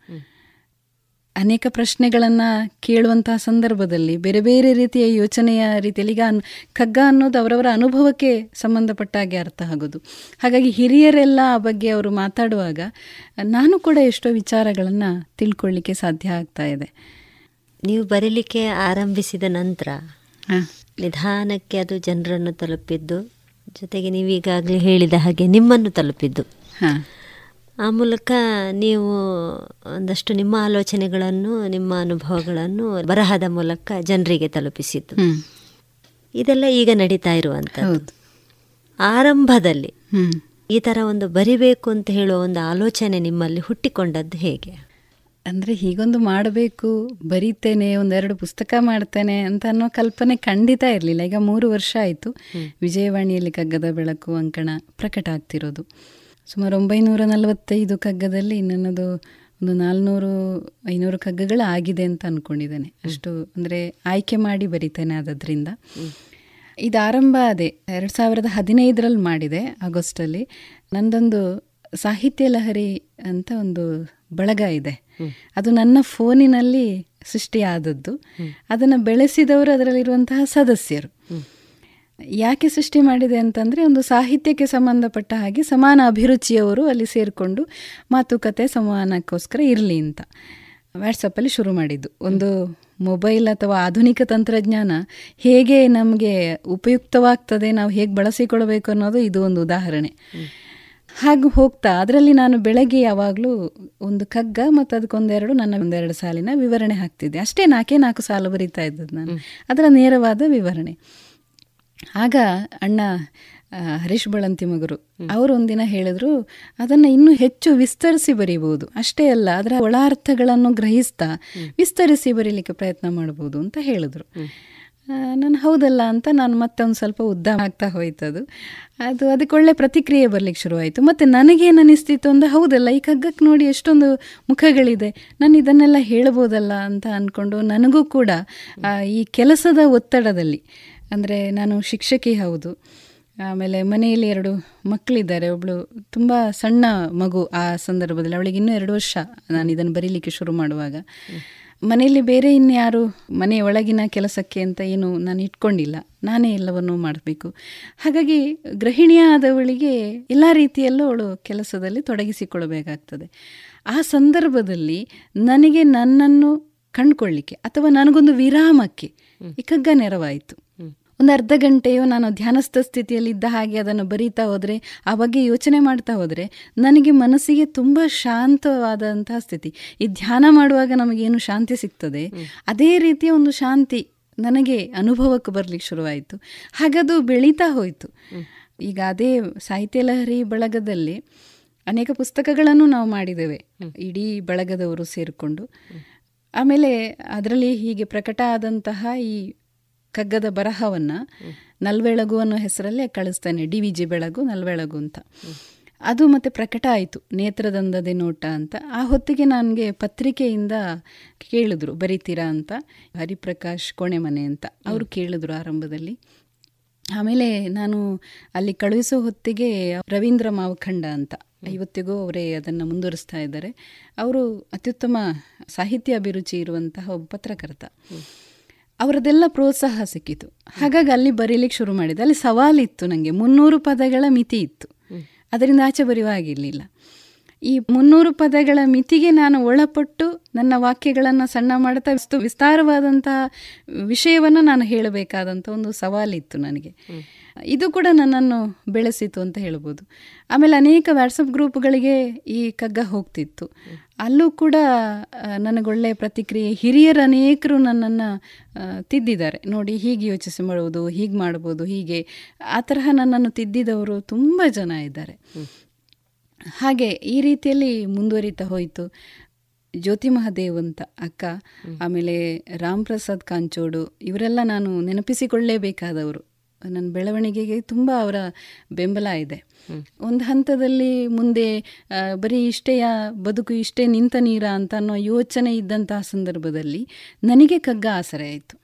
ಅನೇಕ ಪ್ರಶ್ನೆಗಳನ್ನು ಕೇಳುವಂತಹ ಸಂದರ್ಭದಲ್ಲಿ ಬೇರೆ ಬೇರೆ ರೀತಿಯ ಯೋಚನೆಯ ರೀತಿಯಲ್ಲಿ ಈಗ ಅನ್- ಕಗ್ಗ ಅನ್ನೋದು ಅವರವರ ಅನುಭವಕ್ಕೆ ಸಂಬಂಧಪಟ್ಟ ಹಾಗೆ ಅರ್ಥ ಆಗೋದು. ಹಾಗಾಗಿ ಹಿರಿಯರೆಲ್ಲ ಆ ಬಗ್ಗೆ ಅವರು ಮಾತಾಡುವಾಗ ನಾನು ಕೂಡ ಎಷ್ಟೋ ವಿಚಾರಗಳನ್ನು ತಿಳ್ಕೊಳ್ಳಿಕ್ಕೆ ಸಾಧ್ಯ ಆಗ್ತಾ ಇದೆ. ನೀವು ಬರೀಲಿಕ್ಕೆ ಆರಂಭಿಸಿದ ನಂತರ ನಿಧಾನಕ್ಕೆ ಅದು ಜನರನ್ನು ತಲುಪಿದ್ದು ಜೊತೆಗೆ ನೀವು ಈಗಾಗಲೇ ಹೇಳಿದ ಹಾಗೆ ನಿಮ್ಮನ್ನು ತಲುಪಿದ್ದು. ಆ ಮೂಲಕ ನೀವು ಒಂದಷ್ಟು ನಿಮ್ಮ ಆಲೋಚನೆಗಳನ್ನು ನಿಮ್ಮ ಅನುಭವಗಳನ್ನು ಬರಹದ ಮೂಲಕ ಜನರಿಗೆ ತಲುಪಿಸಿದ್ದು. ಇದೆಲ್ಲ ಈಗ ನಡೀತಾ ಇರುವಂಥದ್ದು. ಆರಂಭದಲ್ಲಿ ಈ ತರ ಒಂದು ಬರಿಬೇಕು ಅಂತ ಹೇಳುವ ಒಂದು ಆಲೋಚನೆ ನಿಮ್ಮಲ್ಲಿ ಹುಟ್ಟಿಕೊಂಡದ್ದು ಹೇಗೆ? ಅಂದರೆ ಹೀಗೊಂದು ಮಾಡಬೇಕು ಬರೀತೇನೆ ಒಂದೆರಡು ಪುಸ್ತಕ ಮಾಡ್ತೇನೆ ಅಂತ ಅನ್ನೋ ಕಲ್ಪನೆ ಖಂಡಿತ ಇರಲಿಲ್ಲ. ಈಗ ಮೂರು ವರ್ಷ ಆಯಿತು. ವಿಜಯವಾಣಿಯಲ್ಲಿ ಕಗ್ಗದ ಬೆಳಕು ಅಂಕಣ ಪ್ರಕಟ ಆಗ್ತಿರೋದು. ಸುಮಾರು ಒಂಬೈನೂರ ನಲವತ್ತೈದು ಕಗ್ಗದಲ್ಲಿ ನನ್ನದು ಒಂದು ನಾಲ್ನೂರು ಐನೂರು ಕಗ್ಗಗಳು ಆಗಿದೆ ಅಂತ ಅಂದ್ಕೊಂಡಿದ್ದೇನೆ ಅಷ್ಟು ಅಂದರೆ ಆಯ್ಕೆ ಮಾಡಿ ಬರಿತೇನೆ ಅದರಿಂದ ಇದು ಆರಂಭ ಅದೇ. ಎರಡು ಸಾವಿರದ ಹದಿನೈದರಲ್ಲಿ ಮಾಡಿದೆ ಆಗಸ್ಟಲ್ಲಿ. ನಂದೊಂದು ಸಾಹಿತ್ಯ ಲಹರಿ ಅಂತ ಒಂದು ಬಳಗ ಇದೆ. ಅದು ನನ್ನ ಫೋನಿನಲ್ಲಿ ಸೃಷ್ಟಿಯಾದದ್ದು. ಅದನ್ನು ಬೆಳೆಸಿದವರು ಅದರಲ್ಲಿರುವಂತಹ ಸದಸ್ಯರು. ಯಾಕೆ ಸೃಷ್ಟಿ ಮಾಡಿದೆ ಅಂತಂದರೆ ಒಂದು ಸಾಹಿತ್ಯಕ್ಕೆ ಸಂಬಂಧಪಟ್ಟ ಹಾಗೆ ಸಮಾನ ಅಭಿರುಚಿಯವರು ಅಲ್ಲಿ ಸೇರಿಕೊಂಡು ಮಾತುಕತೆ ಸಂವಹನಕ್ಕೋಸ್ಕರ ಇರಲಿ ಅಂತ. ವ್ಯಾಟ್ಸಪ್ಪಲ್ಲಿ ಶುರು ಮಾಡಿದ್ದು. ಒಂದು ಮೊಬೈಲ್ ಅಥವಾ ಆಧುನಿಕ ತಂತ್ರಜ್ಞಾನ ಹೇಗೆ ನಮಗೆ ಉಪಯುಕ್ತವಾಗ್ತದೆ, ನಾವು ಹೇಗೆ ಬಳಸಿಕೊಳ್ಬೇಕು ಅನ್ನೋದು ಇದು ಒಂದು ಉದಾಹರಣೆ. ಹಾಗೆ ಹೋಗ್ತಾ ಅದರಲ್ಲಿ ನಾನು ಬೆಳಗ್ಗೆ ಯಾವಾಗಲೂ ಒಂದು ಕಗ್ಗ ಮತ್ತು ಅದಕ್ಕೊಂದೆರಡು ನನ್ನ ಒಂದೆರಡು ಸಾಲಿನ ವಿವರಣೆ ಹಾಕ್ತಿದ್ದೆ. ಅಷ್ಟೇ ನಾಲ್ಕೇ ನಾಲ್ಕು ಸಾಲು ಬರೀತಾ ಇದ್ದದ್ದು ನಾನು. ಅದರ ನೇರವಾದ ವಿವರಣೆ. ಆಗ ಅಣ್ಣ ಹರೀಶ್ ಬಳಂತಿ ಮಗರು ಅವರು ಒಂದಿನ ಹೇಳಿದ್ರು ಅದನ್ನು ಇನ್ನೂ ಹೆಚ್ಚು ವಿಸ್ತರಿಸಿ ಬರೀಬಹುದು. ಅಷ್ಟೇ ಅಲ್ಲ ಅದರ ಒಳಾರ್ಥಗಳನ್ನು ಗ್ರಹಿಸ್ತಾ ವಿಸ್ತರಿಸಿ ಬರೀಲಿಕ್ಕೆ ಪ್ರಯತ್ನ ಮಾಡ್ಬೋದು ಅಂತ ಹೇಳಿದ್ರು. ನಾನು ಹೌದಲ್ಲ ಅಂತ ನಾನು ಮತ್ತೆ ಒಂದು ಸ್ವಲ್ಪ ಉದ್ದ ಆಗ್ತಾ ಹೋಯ್ತದು. ಅದು ಅದಕ್ಕೆ ಒಳ್ಳೆ ಪ್ರತಿಕ್ರಿಯೆ ಬರಲಿಕ್ಕೆ ಶುರುವಾಯಿತು. ಮತ್ತು ನನಗೇನು ಅನಿಸ್ತಿತ್ತು ಅಂದರೆ ಹೌದಲ್ಲ, ಈ ಕಗ್ಗಕ್ಕೆ ನೋಡಿ ಎಷ್ಟೊಂದು ಮುಖಗಳಿದೆ. ನಾನು ಇದನ್ನೆಲ್ಲ ಹೇಳ್ಬೋದಲ್ಲ ಅಂತ ಅಂದ್ಕೊಂಡು ನನಗೂ ಕೂಡ ಈ ಕೆಲಸದ ಒತ್ತಡದಲ್ಲಿ, ಅಂದರೆ ನಾನು ಶಿಕ್ಷಕಿ ಹೌದು. ಆಮೇಲೆ ಮನೆಯಲ್ಲಿ ಎರಡು ಮಕ್ಕಳಿದ್ದಾರೆ ಒಬ್ಬಳು ತುಂಬ ಸಣ್ಣ ಮಗು ಆ ಸಂದರ್ಭದಲ್ಲಿ, ಅವಳಿಗೆ ಇನ್ನೂ ಎರಡು ವರ್ಷ ನಾನು ಇದನ್ನು ಬರೀಲಿಕ್ಕೆ ಶುರು ಮಾಡುವಾಗ. ಮನೆಯಲ್ಲಿ ಬೇರೆ ಇನ್ಯಾರು ಮನೆ ಒಳಗಿನ ಕೆಲಸಕ್ಕೆ ಅಂತ ಏನು ನಾನು ಇಟ್ಕೊಂಡಿಲ್ಲ ನಾನೇ ಎಲ್ಲವನ್ನೂ ಮಾಡಬೇಕು. ಹಾಗಾಗಿ ಗೃಹಿಣಿಯಾದವಳಿಗೆ ಎಲ್ಲ ರೀತಿಯಲ್ಲೂ ಅವಳು ಕೆಲಸದಲ್ಲಿ ತೊಡಗಿಸಿಕೊಳ್ಬೇಕಾಗ್ತದೆ ಆ ಸಂದರ್ಭದಲ್ಲಿ ನನಗೆ ನನ್ನನ್ನು ಕಂಡುಕೊಳ್ಳಿಕ್ಕೆ ಅಥವಾ ನನಗೊಂದು ವಿರಾಮಕ್ಕೆ ಈ ಕಗ್ಗ ನೆರವಾಯಿತು. ಒಂದು ಅರ್ಧ ಗಂಟೆಯೋ ನಾನು ಧ್ಯಾನಸ್ಥ ಸ್ಥಿತಿಯಲ್ಲಿ ಇದ್ದ ಹಾಗೆ ಅದನ್ನು ಬರೀತಾ ಹೋದರೆ, ಆ ಬಗ್ಗೆ ಯೋಚನೆ ಮಾಡ್ತಾ ಹೋದರೆ, ನನಗೆ ಮನಸ್ಸಿಗೆ ತುಂಬ ಶಾಂತವಾದಂತಹ ಸ್ಥಿತಿ. ಈ ಧ್ಯಾನ ಮಾಡುವಾಗ ನಮಗೇನು ಶಾಂತಿ ಸಿಗ್ತದೆ? ಅದೇ ರೀತಿಯ ಒಂದು ಶಾಂತಿ ನನಗೆ ಅನುಭವಕ್ಕೆ ಬರಲಿಕ್ಕೆ ಶುರುವಾಯಿತು. ಹಾಗದು ಬೆಳೀತಾ ಹೋಯಿತು. ಈಗ ಅದೇ ಸಾಹಿತ್ಯ ಲಹರಿ ಬಳಗದಲ್ಲಿ ಅನೇಕ ಪುಸ್ತಕಗಳನ್ನು ನಾವು ಮಾಡಿದ್ದೇವೆ. ಇಡೀ ಬಳಗದವರು ಸೇರಿಕೊಂಡು. ಆಮೇಲೆ ಅದರಲ್ಲಿ ಹೀಗೆ ಪ್ರಕಟ ಆದಂತಹ ಈ ಕಗ್ಗದ ಬರಹವನ್ನು ನಲ್ವೆಳಗು ಅನ್ನೋ ಹೆಸರಲ್ಲೇ ಕಳಿಸ್ತಾನೆ. ಡಿ ವಿ ಜಿ ಬೆಳಗು, ನಲ್ವೆಳಗು ಅಂತ. ಅದು ಮತ್ತೆ ಪ್ರಕಟ ಆಯಿತು. ನೇತ್ರದಂದದೆ ನೋಟ ಅಂತ. ಆ ಹೊತ್ತಿಗೆ ನನಗೆ ಪತ್ರಿಕೆಯಿಂದ ಕೇಳಿದ್ರು, ಬರೀತೀರಾ ಅಂತ. ಹರಿಪ್ರಕಾಶ್ ಕೋಣೆಮನೆ ಅಂತ. ಅವರು ಕೇಳಿದ್ರು ಆರಂಭದಲ್ಲಿ. ಆಮೇಲೆ ನಾನು ಅಲ್ಲಿ ಕಳುಹಿಸೋ ಹೊತ್ತಿಗೆ ರವೀಂದ್ರ ಮಾವಖಂಡ ಅಂತ. ಇವತ್ತಿಗೂ ಅವರೇ ಅದನ್ನು ಮುಂದುವರಿಸ್ತಾ ಇದ್ದಾರೆ. ಅವರು ಅತ್ಯುತ್ತಮ ಸಾಹಿತ್ಯ ಅಭಿರುಚಿ ಇರುವಂತಹ ಒಬ್ಬ ಪತ್ರಕರ್ತ. ಅವರದೆಲ್ಲ ಪ್ರೋತ್ಸಾಹ ಸಿಕ್ಕಿತು. ಹಾಗಾಗಿ ಅಲ್ಲಿ ಬರೀಲಿಕ್ಕೆ ಶುರು ಮಾಡಿದೆ ಅಲ್ಲಿ ಸವಾಲಿತ್ತು ನನಗೆ ಮುನ್ನೂರು ಪದಗಳ ಮಿತಿ ಇತ್ತು. ಅದರಿಂದ ಆಚೆ ಬರೆಯುವ ಆಗಿರಲಿಲ್ಲ ಈ ಮುನ್ನೂರು ಪದಗಳ ಮಿತಿಗೆ ನಾನು ಒಳಪಟ್ಟು ನನ್ನ ವಾಕ್ಯಗಳನ್ನು ಸಣ್ಣ ಮಾಡ್ತಾ ಇಷ್ಟು ವಿಸ್ತಾರವಾದಂತಹ ವಿಷಯವನ್ನು ನಾನು ಹೇಳಬೇಕಾದಂಥ ಒಂದು ಸವಾಲಿತ್ತು ನನಗೆ. ಇದು ಕೂಡ ನನ್ನನ್ನು ಬೆಳೆಸಿತು ಅಂತ ಹೇಳ್ಬೋದು. ಆಮೇಲೆ ಅನೇಕ ವಾಟ್ಸಪ್ ಗ್ರೂಪ್ಗಳಿಗೆ ಈ ಕಗ್ಗ ಹೋಗ್ತಿತ್ತು. ಅಲ್ಲೂ ಕೂಡ ನನಗೊಳ್ಳೆ ನನಗೊಳ್ಳೆಯ ಪ್ರತಿಕ್ರಿಯೆ. ಹಿರಿಯರು ಅನೇಕರು ನನ್ನನ್ನು ತಿದ್ದಿದ್ದಾರೆ. ನೋಡಿ, ಹೀಗೆ ಯೋಚಿಸಿ ಮಾಡುವುದು, ಹೀಗೆ ಮಾಡ್ಬೋದು, ಹೀಗೆ. ಆ ತರಹ ನನ್ನನ್ನು ತಿದ್ದಿದವರು ತುಂಬ ಜನ ಇದ್ದಾರೆ. ಹಾಗೆ ಈ ರೀತಿಯಲ್ಲಿ ಮುಂದುವರಿತಾ ಹೋಯಿತು. ಜ್ಯೋತಿ ಮಹಾದೇವ್ ಅಂತ ಅಕ್ಕ, ಆಮೇಲೆ ರಾಮ್ ಪ್ರಸಾದ್ ಕಾಂಚೋಡು, ಇವರೆಲ್ಲ ನಾನು ನೆನಪಿಸಿಕೊಳ್ಳಲೇಬೇಕಾದವರು ನನ್ನ ಬೆಳವಣಿಗೆಗೆ ತುಂಬ ಅವರ ಬೆಂಬಲ ಇದೆ. ಒಂದು ಹಂತದಲ್ಲಿ ಮುಂದೆ ಬರೀ ಇಷ್ಟೆಯ ಬದುಕು ಇಷ್ಟೇ ನಿಂತ ನೀರ ಅಂತ ಅನ್ನೋ ಯೋಚನೆ ಇದ್ದಂತಹ ಸಂದರ್ಭದಲ್ಲಿ ನನಗೆ ಕಗ್ಗ ಆಸರೆ ಆಯಿತು.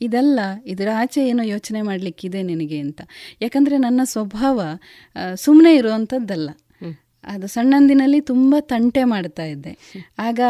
ಇದಲ್ಲ ಇದರ ಆಚೆ ಏನೋ ಯೋಚನೆ ಮಾಡಲಿಕ್ಕಿದೆ ನಿನಗೆ ಅಂತ. ಯಾಕಂದರೆ ನನ್ನ ಸ್ವಭಾವ ಸುಮ್ಮನೆ ಇರುವಂಥದ್ದಲ್ಲ ಅದು ಸಣ್ಣಂದಿನಲ್ಲಿ ತುಂಬ ತಂಟೆ ಮಾಡ್ತಾ ಇದ್ದೆ. ಆಗ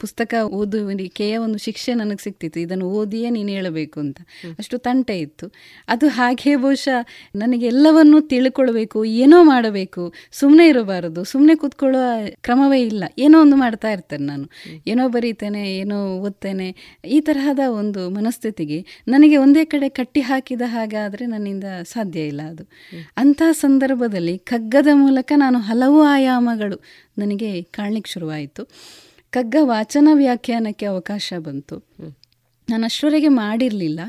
ಪುಸ್ತಕ ಓದುವಿಕೆಯ ಒಂದು ಶಿಕ್ಷೆ ನನಗೆ ಸಿಕ್ತಿತ್ತು. ಇದನ್ನು ಓದಿಯೇ ನೀನು ಹೇಳಬೇಕು ಅಂತ. ಅಷ್ಟು ತಂಟೆ ಇತ್ತು. ಅದು ಹಾಗೆ ಬಹುಶಃ ನನಗೆ ಎಲ್ಲವನ್ನೂ ತಿಳ್ಕೊಳ್ಬೇಕು ಏನೋ ಮಾಡಬೇಕು. ಸುಮ್ಮನೆ ಇರಬಾರದು. ಸುಮ್ಮನೆ ಕೂತ್ಕೊಳ್ಳೋ ಕ್ರಮವೇ ಇಲ್ಲ. ಏನೋ ಒಂದು ಮಾಡ್ತಾ ಇರ್ತೇನೆ ನಾನು. ಏನೋ ಬರೀತೇನೆ ಏನೋ ಓದ್ತೇನೆ. ಈ ತರಹದ ಒಂದು ಮನಸ್ಥಿತಿಗೆ ನನಗೆ ಒಂದೇ ಕಡೆ ಕಟ್ಟಿ ಹಾಕಿದ ಹಾಗಾದರೆ ನನ್ನಿಂದ ಸಾಧ್ಯ ಇಲ್ಲ ಅದು. ಅಂತಹ ಸಂದರ್ಭದಲ್ಲಿ ಕಗ್ಗದ ಮೂಲಕ ನಾನು ಹಲವು ಆಯಾಮಗಳು ನನಗೆ ಕಾಣ್ಲಿಕ್ಕೆ ಶುರುವಾಯಿತು. ಕಗ್ಗ ವಾಚನ ವ್ಯಾಖ್ಯಾನಕ್ಕೆ ಅವಕಾಶ ಬಂತು. ನಾನು ಅಷ್ಟರವರೆಗೆ ಮಾಡಿರಲಿಲ್ಲ.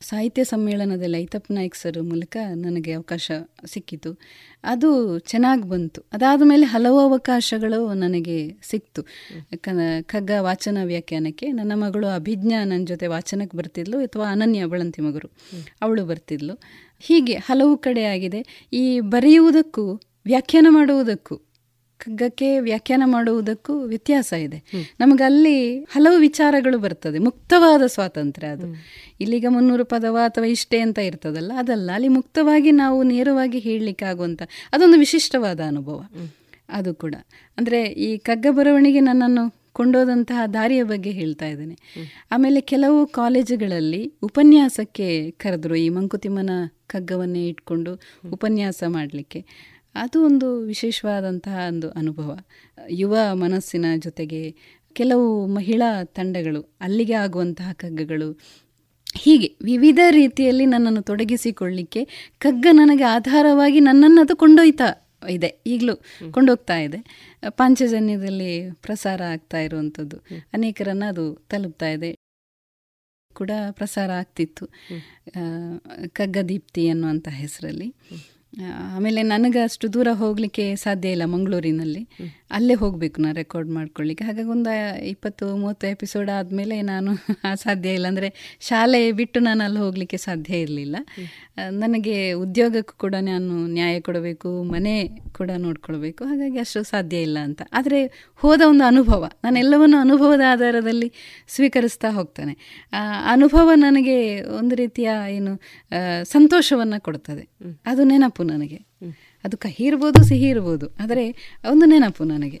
ಸಾಹಿತ್ಯ ಸಮ್ಮೇಳನದಲ್ಲಿ ಐತಪ್ಪ ನಾಯ್ಕ್ ಸರ್ ಮೂಲಕ ನನಗೆ ಅವಕಾಶ ಸಿಕ್ಕಿತು. ಅದು ಚೆನ್ನಾಗಿ ಬಂತು. ಅದಾದ ಮೇಲೆ ಹಲವು ಅವಕಾಶಗಳು ನನಗೆ ಸಿಕ್ತು. ಕಗ್ಗ ವಾಚನ ವ್ಯಾಖ್ಯಾನಕ್ಕೆ ನನ್ನ ಮಗಳು ಅಭಿಜ್ಞಾ ನನ್ನ ಜೊತೆ ವಾಚನಕ್ಕೆ ಬರ್ತಿದ್ಲು ಅಥವಾ ಅನನ್ಯ ಬಳಂತಿ ಮಗರು. ಅವಳು ಬರ್ತಿದ್ಲು. ಹೀಗೆ ಹಲವು ಕಡೆ ಆಗಿದೆ. ಈ ಬರೆಯುವುದಕ್ಕೂ ವ್ಯಾಖ್ಯಾನ ಮಾಡುವುದಕ್ಕೂ ಕಗ್ಗಕ್ಕೆ ವ್ಯಾಖ್ಯಾನ ಮಾಡುವುದಕ್ಕೂ ವ್ಯತ್ಯಾಸ ಇದೆ. ನಮಗೆ ಅಲ್ಲಿ ಹಲವು ವಿಚಾರಗಳು ಬರ್ತದೆ. ಮುಕ್ತವಾದ ಸ್ವಾತಂತ್ರ್ಯ ಅದು. ಇಲ್ಲಿಗ ಮುನ್ನೂರು ಪದವ ಅಥವಾ ಇಷ್ಟೇ ಅಂತ ಇರ್ತದಲ್ಲ ಅದಲ್ಲ. ಅಲ್ಲಿ ಮುಕ್ತವಾಗಿ ನಾವು ನೇರವಾಗಿ ಹೇಳಲಿಕ್ಕೆ ಆಗುವಂಥ ಅದೊಂದು ವಿಶಿಷ್ಟವಾದ ಅನುಭವ. ಅದು ಕೂಡ. ಅಂದರೆ ಈ ಕಗ್ಗ ಬರವಣಿಗೆ ನನ್ನನ್ನು ಕೊಂಡೋದಂತಹ ದಾರಿಯ ಬಗ್ಗೆ ಹೇಳ್ತಾ ಇದ್ದೇನೆ. ಆಮೇಲೆ ಕೆಲವು ಕಾಲೇಜುಗಳಲ್ಲಿ ಉಪನ್ಯಾಸಕ್ಕೆ ಕರೆದ್ರು ಈ ಮಂಕುತಿಮ್ಮನ ಕಗ್ಗವನ್ನೇ ಇಟ್ಕೊಂಡು ಉಪನ್ಯಾಸ ಮಾಡಲಿಕ್ಕೆ. ಅದು ಒಂದು ವಿಶೇಷವಾದಂತಹ ಒಂದು ಅನುಭವ. ಯುವ ಮನಸ್ಸಿನ ಜೊತೆಗೆ ಕೆಲವು ಮಹಿಳಾ ತಂಡಗಳು ಅಲ್ಲಿಗೆ ಆಗುವಂತಹ ಕಗ್ಗಗಳು ಹೀಗೆ ವಿವಿಧ ರೀತಿಯಲ್ಲಿ ನನ್ನನ್ನು ತೊಡಗಿಸಿಕೊಳ್ಳಿಕ್ಕೆ ಕಗ್ಗ ನನಗೆ ಆಧಾರವಾಗಿ ನನ್ನನ್ನು ಅದು ಕೊಂಡೊಯ್ತಾ ಇದೆ ಈಗಲೂ ಕೊಂಡೋಗ್ತಾ ಇದೆ. ಪಾಂಚಜನ್ಯದಲ್ಲಿ ಪ್ರಸಾರ ಆಗ್ತಾ ಇರುವಂಥದ್ದು ಅನೇಕರನ್ನು ಅದು ತಲುಪ್ತಾ ಇದೆ. ಕೂಡ ಪ್ರಸಾರ ಆಗ್ತಿತ್ತು. ಕಗ್ಗದೀಪ್ತಿ ಅನ್ನುವಂಥ ಹೆಸರಲ್ಲಿ. ಆಮೇಲೆ ನನಗೆ ಅಷ್ಟು ದೂರ ಹೋಗಲಿಕ್ಕೆ ಸಾಧ್ಯ ಇಲ್ಲ ಮಂಗಳೂರಿನಲ್ಲಿ. ಅಲ್ಲೇ ಹೋಗಬೇಕು ನಾನು ರೆಕಾರ್ಡ್ ಮಾಡ್ಕೊಳ್ಳಿಕ್ಕೆ. ಹಾಗಾಗಿ ಒಂದು ಇಪ್ಪತ್ತು ಮೂವತ್ತು ಎಪಿಸೋಡ್ ಆದಮೇಲೆ ನಾನು ಸಾಧ್ಯ ಇಲ್ಲ. ಅಂದರೆ ಶಾಲೆ ಬಿಟ್ಟು ನಾನು ಅಲ್ಲಿ ಹೋಗಲಿಕ್ಕೆ ಸಾಧ್ಯ ಇರಲಿಲ್ಲ. ನನಗೆ ಉದ್ಯೋಗಕ್ಕೂ ಕೂಡ ನಾನು ನ್ಯಾಯ ಕೊಡಬೇಕು ಮನೆ ಕೂಡ ನೋಡ್ಕೊಳ್ಬೇಕು. ಹಾಗಾಗಿ ಅಷ್ಟು ಸಾಧ್ಯ ಇಲ್ಲ ಅಂತ. ಆದರೆ ಹೋದ ಒಂದು ಅನುಭವ ನಾನು ಎಲ್ಲವನ್ನು ಅನುಭವದ ಆಧಾರದಲ್ಲಿ ಸ್ವೀಕರಿಸ್ತಾ ಹೋಗ್ತಾನೆ. ಅನುಭವ ನನಗೆ ಒಂದು ರೀತಿಯ ಏನು ಸಂತೋಷವನ್ನು ಕೊಡ್ತದೆ. ಅದು ನೆನಪು. ನನಗೆ. ಅದು ಕಹಿ ಇರ್ಬೋದು, ಸಿಹಿ ಇರ್ಬೋದು. ಆದರೆ ಒಂದು ನೆನಪು ನನಗೆ.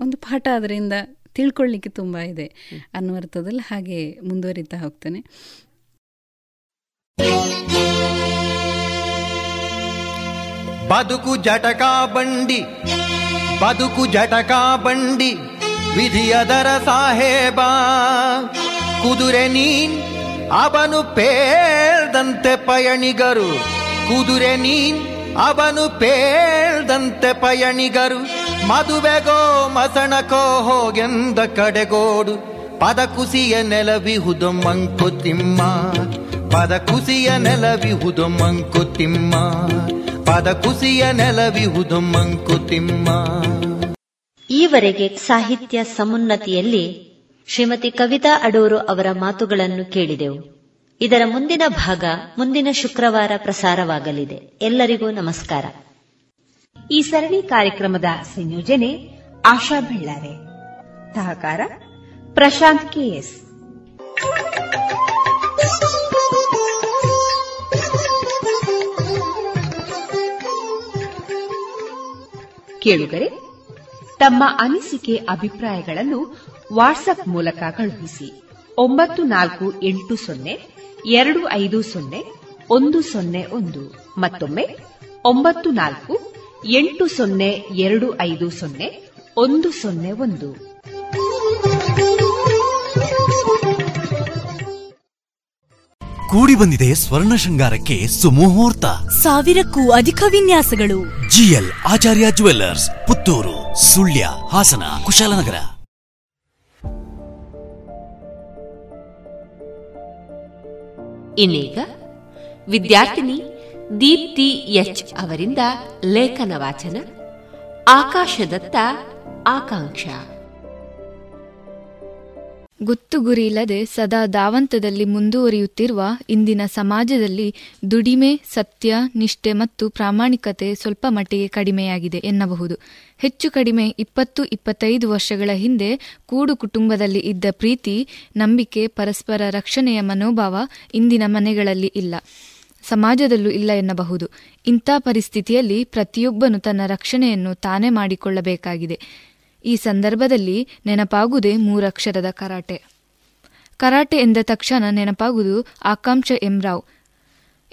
ಒಂದು ಪಾಠ ಅದರಿಂದ ತಿಳ್ಕೊಳ್ಳಿಕ್ಕೆ ತುಂಬ ಇದೆ. ಅನ್ನುವರ್ಥದಲ್ಲಿ ಹಾಗೆ ಮುಂದುವರಿತಾ ಹೋಗ್ತೇನೆ. ಬದುಕು ಜಟಕಾ ಬಂಡಿ, ಬದುಕು ಜಟಕಾ ಬಂಡಿ ವಿಧಿಯದರ ಸಾಹೇಬ, ಕುದುರೆ ನೀನ್ ಅವನು ಪೇರ್ದಂತೆ ಪಯಣಿಗರು, ಕುದುರೆ ನೀನ್ ಅವನು ಪೇಳ್ದಂತೆ ಪಯಣಿಗರು, ಮದುವೆಗೋ ಮಸಣಕೋ ಹೋಗೆಂದ ಕಡೆಗೋಡು. ಪದ ಕುಸಿಯ ನೆಲವಿಹುದು ಮಂಕುತಿಮ್ಮ ಪದ ಕುಸಿಯ ನೆಲವಿಹುದು ಮಂಕುತಿಮ್ಮ ಪದ ಕುಸಿಯ ನೆಲವಿಹುದು ಮಂಕುತಿಮ್ಮ ಈವರೆಗೆ ಸಾಹಿತ್ಯ ಸಮುನ್ನತಿಯಲ್ಲಿ ಶ್ರೀಮತಿ ಕವಿತಾ ಅಡೂರು ಅವರ ಮಾತುಗಳನ್ನು ಕೇಳಿದೆವು. ಇದರ ಮುಂದಿನ ಭಾಗ ಮುಂದಿನ ಶುಕ್ರವಾರ ಪ್ರಸಾರವಾಗಲಿದೆ. ಎಲ್ಲರಿಗೂ ನಮಸ್ಕಾರ. ಈ ಸರಣಿ ಕಾರ್ಯಕ್ರಮದ ಸಂಯೋಜನೆ ಆಶಾ ಬೆಳ್ಳಾರೆ. ಸಹಕಾರ ಪ್ರಶಾಂತ್ ಕೆಎಸ್. ಕೇಳುಗರೆ, ತಮ್ಮ ಅನಿಸಿಕೆ ಅಭಿಪ್ರಾಯಗಳನ್ನು ವಾಟ್ಸ್ಆಪ್ ಮೂಲಕ ಕಳುಹಿಸಿ. ಒಂಬತ್ತು ನಾಲ್ಕು ಎಂಟು ಸೊನ್ನೆ ಎರಡು ಐದು ಸೊನ್ನೆ ಒಂದು ಸೊನ್ನೆ ಒಂದು. ಮತ್ತೊಮ್ಮೆ ಒಂಬತ್ತು ನಾಲ್ಕು ಎಂಟು ಸೊನ್ನೆ ಎರಡು ಐದು ಸೊನ್ನೆ ಒಂದು ಸೊನ್ನೆ ಒಂದು. ಕೂಡಿ ಬಂದಿದೆ ಸ್ವರ್ಣ ಶೃಂಗಾರಕ್ಕೆ ಸುಮುಹೂರ್ತ. ಸಾವಿರಕ್ಕೂ ಅಧಿಕ ವಿನ್ಯಾಸಗಳು. G L Acharya jewellers Puttur Sullia Hassan Kushalnagar. ಇನ್ನೀಗ ವಿದ್ಯಾರ್ಥಿನಿ ದೀಪ್ತಿ ಎಚ್ ಅವರಿಂದ ಲೇಖನ ವಾಚನ ಆಕಾಶದತ್ತ ಆಕಾಂಕ್ಷ. ಗೊತ್ತು ಗುರಿಯಿಲ್ಲದೆ ಸದಾ ದಾವಂತದಲ್ಲಿ ಮುಂದುವರಿಯುತ್ತಿರುವ ಇಂದಿನ ಸಮಾಜದಲ್ಲಿ ದುಡಿಮೆ, ಸತ್ಯ, ನಿಷ್ಠೆ ಮತ್ತು ಪ್ರಾಮಾಣಿಕತೆ ಸ್ವಲ್ಪ ಮಟ್ಟಿಗೆ ಕಡಿಮೆಯಾಗಿದೆ ಎನ್ನಬಹುದು. ಹೆಚ್ಚು ಕಡಿಮೆ ಇಪ್ಪತ್ತು, ಇಪ್ಪತ್ತೈದು ವರ್ಷಗಳ ಹಿಂದೆ ಕೂಡು ಕುಟುಂಬದಲ್ಲಿ ಇದ್ದ ಪ್ರೀತಿ, ನಂಬಿಕೆ, ಪರಸ್ಪರ ರಕ್ಷಣೆಯ ಮನೋಭಾವ ಇಂದಿನ ಮನೆಗಳಲ್ಲಿ ಇಲ್ಲ. ಸಮಾಜದಲ್ಲೂ ಇಲ್ಲ ಎನ್ನಬಹುದು. ಇಂಥ ಪರಿಸ್ಥಿತಿಯಲ್ಲಿ ಪ್ರತಿಯೊಬ್ಬನು ತನ್ನ ರಕ್ಷಣೆಯನ್ನು ತಾನೇ ಮಾಡಿಕೊಳ್ಳಬೇಕಾಗಿದೆ. ಈ ಸಂದರ್ಭದಲ್ಲಿ ನೆನಪಾಗುವುದೇ ಮೂರಕ್ಷರದ ಕರಾಟೆ. ಕರಾಟೆ ಎಂದ ತಕ್ಷಣ ನೆನಪಾಗುವುದು ಆಕಾಂಕ್ಷ ಎಂರಾವ್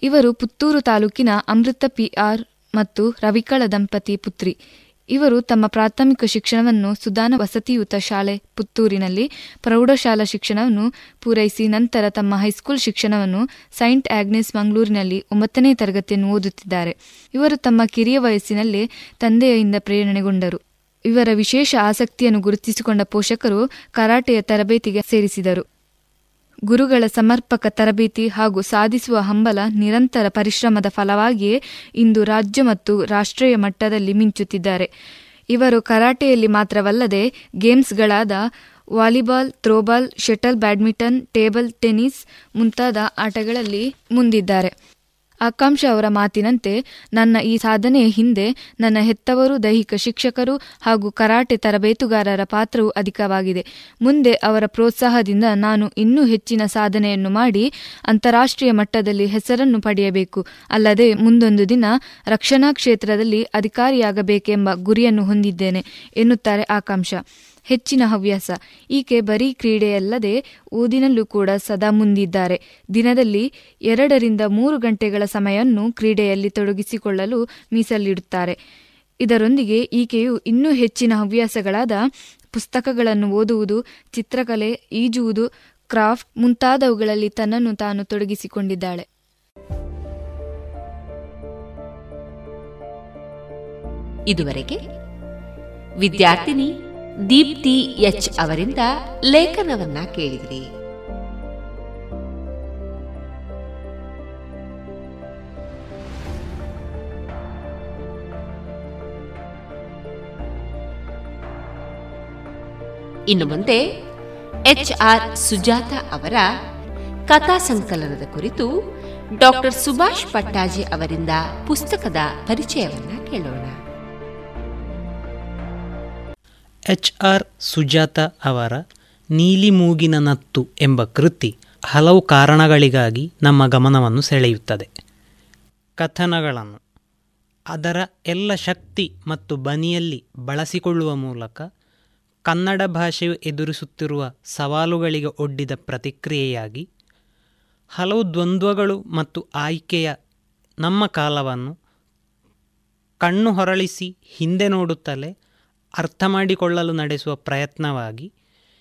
ಇವರು ಪುತ್ತೂರು ತಾಲೂಕಿನ ಅಮೃತ ಪಿ ಆರ್ ಮತ್ತು ರವಿಕಳ ದಂಪತಿ ಪುತ್ರಿ. ಇವರು ತಮ್ಮ ಪ್ರಾಥಮಿಕ ಶಿಕ್ಷಣವನ್ನು ಸುದಾನ ವಸತಿಯುತ ಶಾಲೆ ಪುತ್ತೂರಿನಲ್ಲಿ ಪ್ರೌಢಶಾಲಾ ಶಿಕ್ಷಣವನ್ನು ಪೂರೈಸಿ ನಂತರ ತಮ್ಮ ಹೈಸ್ಕೂಲ್ ಶಿಕ್ಷಣವನ್ನು ಸೈಂಟ್ ಆಗ್ನೆಸ್ ಮಂಗಳೂರಿನಲ್ಲಿ ಒಂಬತ್ತನೇ ತರಗತಿಯನ್ನು ಓದುತ್ತಿದ್ದಾರೆ. ಇವರು ತಮ್ಮ ಕಿರಿಯ ವಯಸ್ಸಿನಲ್ಲೇ ತಂದೆಯಿಂದ ಪ್ರೇರಣೆಗೊಂಡರು. ಇವರ ವಿಶೇಷ ಆಸಕ್ತಿಯನ್ನು ಗುರುತಿಸಿಕೊಂಡ ಪೋಷಕರು ಕರಾಟೆಯ ತರಬೇತಿಗೆ ಸೇರಿಸಿದರು. ಗುರುಗಳ ಸಮರ್ಪಕ ತರಬೇತಿ ಹಾಗೂ ಸಾಧಿಸುವ ಹಂಬಲ ನಿರಂತರ ಪರಿಶ್ರಮದ ಫಲವಾಗಿಯೇ ಇಂದು ರಾಜ್ಯ ಮತ್ತು ರಾಷ್ಟ್ರೀಯ ಮಟ್ಟದಲ್ಲಿ ಮಿಂಚುತ್ತಿದ್ದಾರೆ. ಇವರು ಕರಾಟೆಯಲ್ಲಿ ಮಾತ್ರವಲ್ಲದೆ ಗೇಮ್ಸ್ಗಳಾದ volleyball, throwball, shuttle badminton, table tennis ಮುಂತಾದ ಆಟಗಳಲ್ಲಿ ಮುಂದಿದ್ದಾರೆ. ಆಕಾಂಕ್ಷ ಅವರ ಮಾತಿನಂತೆ ನನ್ನ ಈ ಸಾಧನೆಯ ಹಿಂದೆ ನನ್ನ ಹೆತ್ತವರು, ದೈಹಿಕ ಶಿಕ್ಷಕರು ಹಾಗೂ ಕರಾಟೆ ತರಬೇತುಗಾರರ ಪಾತ್ರವು ಅಧಿಕವಾಗಿದೆ. ಮುಂದೆ ಅವರ ಪ್ರೋತ್ಸಾಹದಿಂದ ನಾನು ಇನ್ನೂ ಹೆಚ್ಚಿನ ಸಾಧನೆಯನ್ನು ಮಾಡಿ ಅಂತಾರಾಷ್ಟ್ರೀಯ ಮಟ್ಟದಲ್ಲಿ ಹೆಸರನ್ನು ಪಡೆಯಬೇಕು. ಅಲ್ಲದೆ ಮುಂದೊಂದು ದಿನ ರಕ್ಷಣಾ ಕ್ಷೇತ್ರದಲ್ಲಿ ಅಧಿಕಾರಿಯಾಗಬೇಕೆಂಬ ಗುರಿಯನ್ನು ಹೊಂದಿದ್ದೇನೆ, ಎನ್ನುತ್ತಾರೆ ಆಕಾಂಕ್ಷ. ಹೆಚ್ಚಿನ ಹವ್ಯಾಸ. ಈಕೆ ಬರೀ ಕ್ರೀಡೆಯಲ್ಲದೆ ಓದಿನಲ್ಲೂ ಕೂಡ ಸದಾ ಮುಂದಿದ್ದಾರೆ. ದಿನದಲ್ಲಿ ಎರಡರಿಂದ ಮೂರು ಗಂಟೆಗಳ ಸಮಯವನ್ನು ಕ್ರೀಡೆಯಲ್ಲಿ ತೊಡಗಿಸಿಕೊಳ್ಳಲು ಮೀಸಲಿಡುತ್ತಾರೆ. ಇದರೊಂದಿಗೆ ಈಕೆಯು ಇನ್ನೂ ಹೆಚ್ಚಿನ ಹವ್ಯಾಸಗಳಾದ ಪುಸ್ತಕಗಳನ್ನು ಓದುವುದು, ಚಿತ್ರಕಲೆ ಈಜುವುದು, ಕ್ರಾಫ್ಟ್ ಮುಂತಾದವುಗಳಲ್ಲಿ ತನ್ನನ್ನು ತಾನು ತೊಡಗಿಸಿಕೊಂಡಿದ್ದಾಳೆ. ಇದುವರೆಗೆ ವಿದ್ಯಾರ್ಥಿನಿ ದೀಪ್ತಿ ಎಚ್ ಅವರಿಂದ ಲೇಖನವನ್ನ ಕೇಳಿದ್ರಿ. ಇನ್ನು ಮುಂದೆ ಎಚ್ ಆರ್ ಸುಜಾತ ಅವರ ಕಥಾ ಸಂಕಲನದ ಕುರಿತು ಡಾಕ್ಟರ್ ಸುಭಾಷ್ ಪಟ್ಟಾಜಿ ಅವರಿಂದ ಪುಸ್ತಕದ ಪರಿಚಯವನ್ನ ಕೇಳೋಣ. ಎಚ್ ಆರ್ ಸುಜಾತ ಅವರ ನೀಲಿ ಮೂಗಿನ ನತ್ತು ಎಂಬ ಕೃತಿ ಹಲವು ಕಾರಣಗಳಿಗಾಗಿ ನಮ್ಮ ಗಮನವನ್ನು ಸೆಳೆಯುತ್ತದೆ. ಕಥನಗಳನ್ನು ಅದರ ಎಲ್ಲ ಶಕ್ತಿ ಮತ್ತು ಬನಿಯಲ್ಲಿ ಬಳಸಿಕೊಳ್ಳುವ ಮೂಲಕ ಕನ್ನಡ ಭಾಷೆಯು ಎದುರಿಸುತ್ತಿರುವ ಸವಾಲುಗಳಿಗೆ ಒಡ್ಡಿದ ಪ್ರತಿಕ್ರಿಯೆಯಾಗಿ ಹಲವು ದ್ವಂದ್ವಗಳು ಮತ್ತು ಆಯ್ಕೆಯ ನಮ್ಮ ಕಾಲವನ್ನು ಕಣ್ಣು ಹೊರಳಿಸಿ ಹಿಂದೆ ನೋಡುತ್ತಲೇ ಅರ್ಥ ಮಾಡಿಕೊಳ್ಳಲು ನಡೆಸುವ ಪ್ರಯತ್ನವಾಗಿ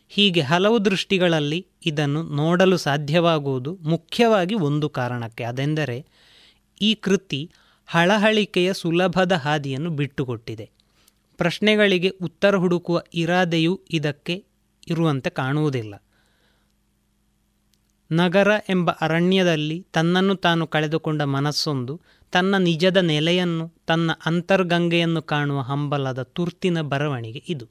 ಹೀಗೆ ಹಲವು ದೃಷ್ಟಿಗಳಲ್ಲಿ ಇದನ್ನು ನೋಡಲು ಸಾಧ್ಯವಾಗುವುದು ಮುಖ್ಯವಾಗಿ ಒಂದು ಕಾರಣಕ್ಕೆ, ಅದೆಂದರೆ ಈ ಕೃತಿ ಹಳಹಳಿಕೆಯ ಸುಲಭದ ಹಾದಿಯನ್ನು ಬಿಟ್ಟುಕೊಟ್ಟಿದೆ. ಪ್ರಶ್ನೆಗಳಿಗೆ ಉತ್ತರ ಹುಡುಕುವ ಇರಾದೆಯೂ ಇದಕ್ಕೆ ಇರುವಂತೆ ಕಾಣುವುದಿಲ್ಲ. ನಗರ ಎಂಬ ಅರಣ್ಯದಲ್ಲಿ ತನ್ನನ್ನು ತಾನು ಕಳೆದುಕೊಂಡ ಮನಸ್ಸೊಂದು ತನ್ನ ನಿಜದ ನೆಲೆಯನ್ನು, ತನ್ನ ಅಂತರ್ಗಂಗೆಯನ್ನು ಕಾಣುವ ಹಂಬಲದ ತುರ್ತಿನ ಬರವಣಿಗೆ ಇದು.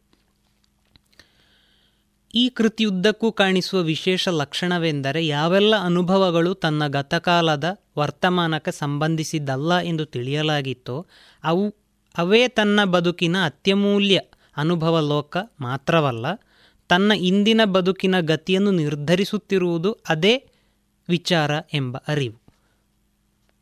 ಈ ಕೃತಿಯುದ್ದಕ್ಕೂ ಕಾಣಿಸುವ ವಿಶೇಷ ಲಕ್ಷಣವೆಂದರೆ ಯಾವೆಲ್ಲ ಅನುಭವಗಳು ತನ್ನ ಗತಕಾಲದ ವರ್ತಮಾನಕ್ಕೆ ಸಂಬಂಧಿಸಿದ್ದಲ್ಲ ಎಂದು ತಿಳಿಯಲಾಗಿತ್ತೋ, ಅವು, ಅವೇ ತನ್ನ ಬದುಕಿನ ಅತ್ಯಮೂಲ್ಯ ಅನುಭವ ಲೋಕ ಮಾತ್ರವಲ್ಲ, ತನ್ನ ಇಂದಿನ ಬದುಕಿನ ಗತಿಯನ್ನು ನಿರ್ಧರಿಸುತ್ತಿರುವುದು ಅದೇ ವಿಚಾರ ಎಂಬ ಅರಿವು.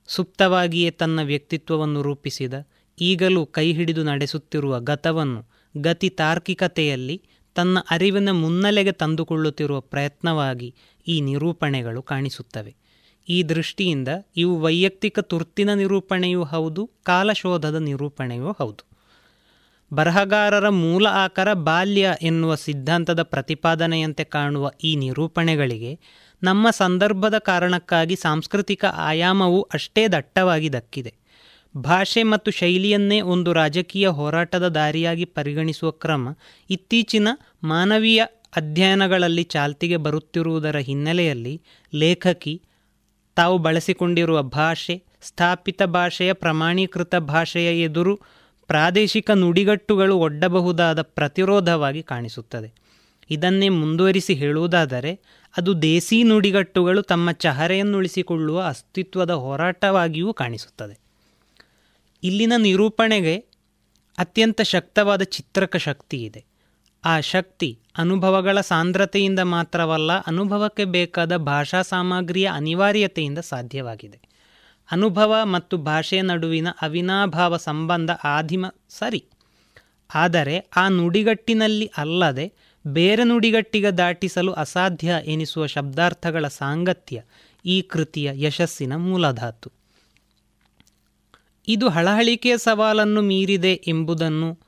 ಸುಪ್ತವಾಗಿಯೇ ತನ್ನ ವ್ಯಕ್ತಿತ್ವವನ್ನು ರೂಪಿಸಿದ, ಈಗಲೂ ಕೈ ಹಿಡಿದು ನಡೆಸುತ್ತಿರುವ ಗತವನ್ನು ಗತಿ ತಾರ್ಕಿಕತೆಯಲ್ಲಿ ತನ್ನ ಅರಿವಿನ ಮುನ್ನೆಲೆಗೆ ತಂದುಕೊಳ್ಳುತ್ತಿರುವ ಪ್ರಯತ್ನವಾಗಿ ಈ ನಿರೂಪಣೆಗಳು ಕಾಣಿಸುತ್ತವೆ. ಈ ದೃಷ್ಟಿಯಿಂದ ಇವು ವೈಯಕ್ತಿಕ ತುರ್ತಿನ ನಿರೂಪಣೆಯೂ ಹೌದು, ಕಾಲಶೋಧದ ನಿರೂಪಣೆಯೂ ಹೌದು. ಬರಹಗಾರರ ಮೂಲ ಆಕಾರ ಬಾಲ್ಯ ಎನ್ನುವ ಸಿದ್ಧಾಂತದ ಪ್ರತಿಪಾದನೆಯಂತೆ ಕಾಣುವ ಈ ನಿರೂಪಣೆಗಳಿಗೆ ನಮ್ಮ ಸಂದರ್ಭದ ಕಾರಣಕ್ಕಾಗಿ ಸಾಂಸ್ಕೃತಿಕ ಆಯಾಮವು ಅಷ್ಟೇ ದಟ್ಟವಾಗಿ ದಕ್ಕಿದೆ. ಭಾಷೆ ಮತ್ತು ಶೈಲಿಯನ್ನೇ ಒಂದು ರಾಜಕೀಯ ಹೋರಾಟದ ದಾರಿಯಾಗಿ ಪರಿಗಣಿಸುವ ಕ್ರಮ ಇತ್ತೀಚಿನ ಮಾನವೀಯ ಅಧ್ಯಯನಗಳಲ್ಲಿ ಚಾಲ್ತಿಗೆ ಬರುತ್ತಿರುವುದರ ಹಿನ್ನೆಲೆಯಲ್ಲಿ ಲೇಖಕಿ, ತಾವು ಬಳಸಿಕೊಂಡಿರುವ ಭಾಷೆ, ಸ್ಥಾಪಿತ ಭಾಷೆಯ ಪ್ರಮಾಣೀಕೃತ ಭಾಷೆಯ ಎದುರು ಪ್ರಾದೇಶಿಕ ನುಡಿಗಟ್ಟುಗಳು ಒಡ್ಡಬಹುದಾದ ಪ್ರತಿರೋಧವಾಗಿ ಕಾಣಿಸುತ್ತದೆ. ಇದನ್ನೇ ಮುಂದುವರಿಸಿ ಹೇಳುವುದಾದರೆ ಅದು ದೇಸಿ ನುಡಿಗಟ್ಟುಗಳು ತಮ್ಮ ಚಹರೆಯನ್ನು ಉಳಿಸಿಕೊಳ್ಳುವ ಅಸ್ತಿತ್ವದ ಹೋರಾಟವಾಗಿಯೂ ಕಾಣಿಸುತ್ತದೆ. ಇಲ್ಲಿನ ನಿರೂಪಣೆಗೆ ಅತ್ಯಂತ ಶಕ್ತವಾದ ಚಿತ್ರಕ ಶಕ್ತಿ ಇದೆ. ಆ ಶಕ್ತಿ ಅನುಭವಗಳ ಸಾಂದ್ರತೆಯಿಂದ ಮಾತ್ರವಲ್ಲ, ಅನುಭವಕ್ಕೆ ಬೇಕಾದ ಭಾಷಾ ಸಾಮಗ್ರಿಯ ಅನಿವಾರ್ಯತೆಯಿಂದ ಸಾಧ್ಯವಾಗಿದೆ. ಅನುಭವ ಮತ್ತು ಭಾಷೆಯ ನಡುವಿನ ಅವಿನಾಭಾವ ಸಂಬಂಧ ಆದಿಮ ಸರಿ. ಆದರೆ ಆ ನುಡಿಗಟ್ಟಿನಲ್ಲಿ ಅಲ್ಲದೆ ಬೇರೆ ನುಡಿಗಟ್ಟಿಗ ದಾಟಿಸಲು ಅಸಾಧ್ಯ ಎನಿಸುವ ಶಬ್ದಾರ್ಥಗಳ ಸಾಂಗತ್ಯ ಈ ಕೃತಿಯ ಯಶಸ್ಸಿನ ಮೂಲಧಾತು. ಇದು ಹಳಹಳಿಕೆಯ ಸವಾಲನ್ನು ಮೀರಿದೆ ಎಂಬುದನ್ನು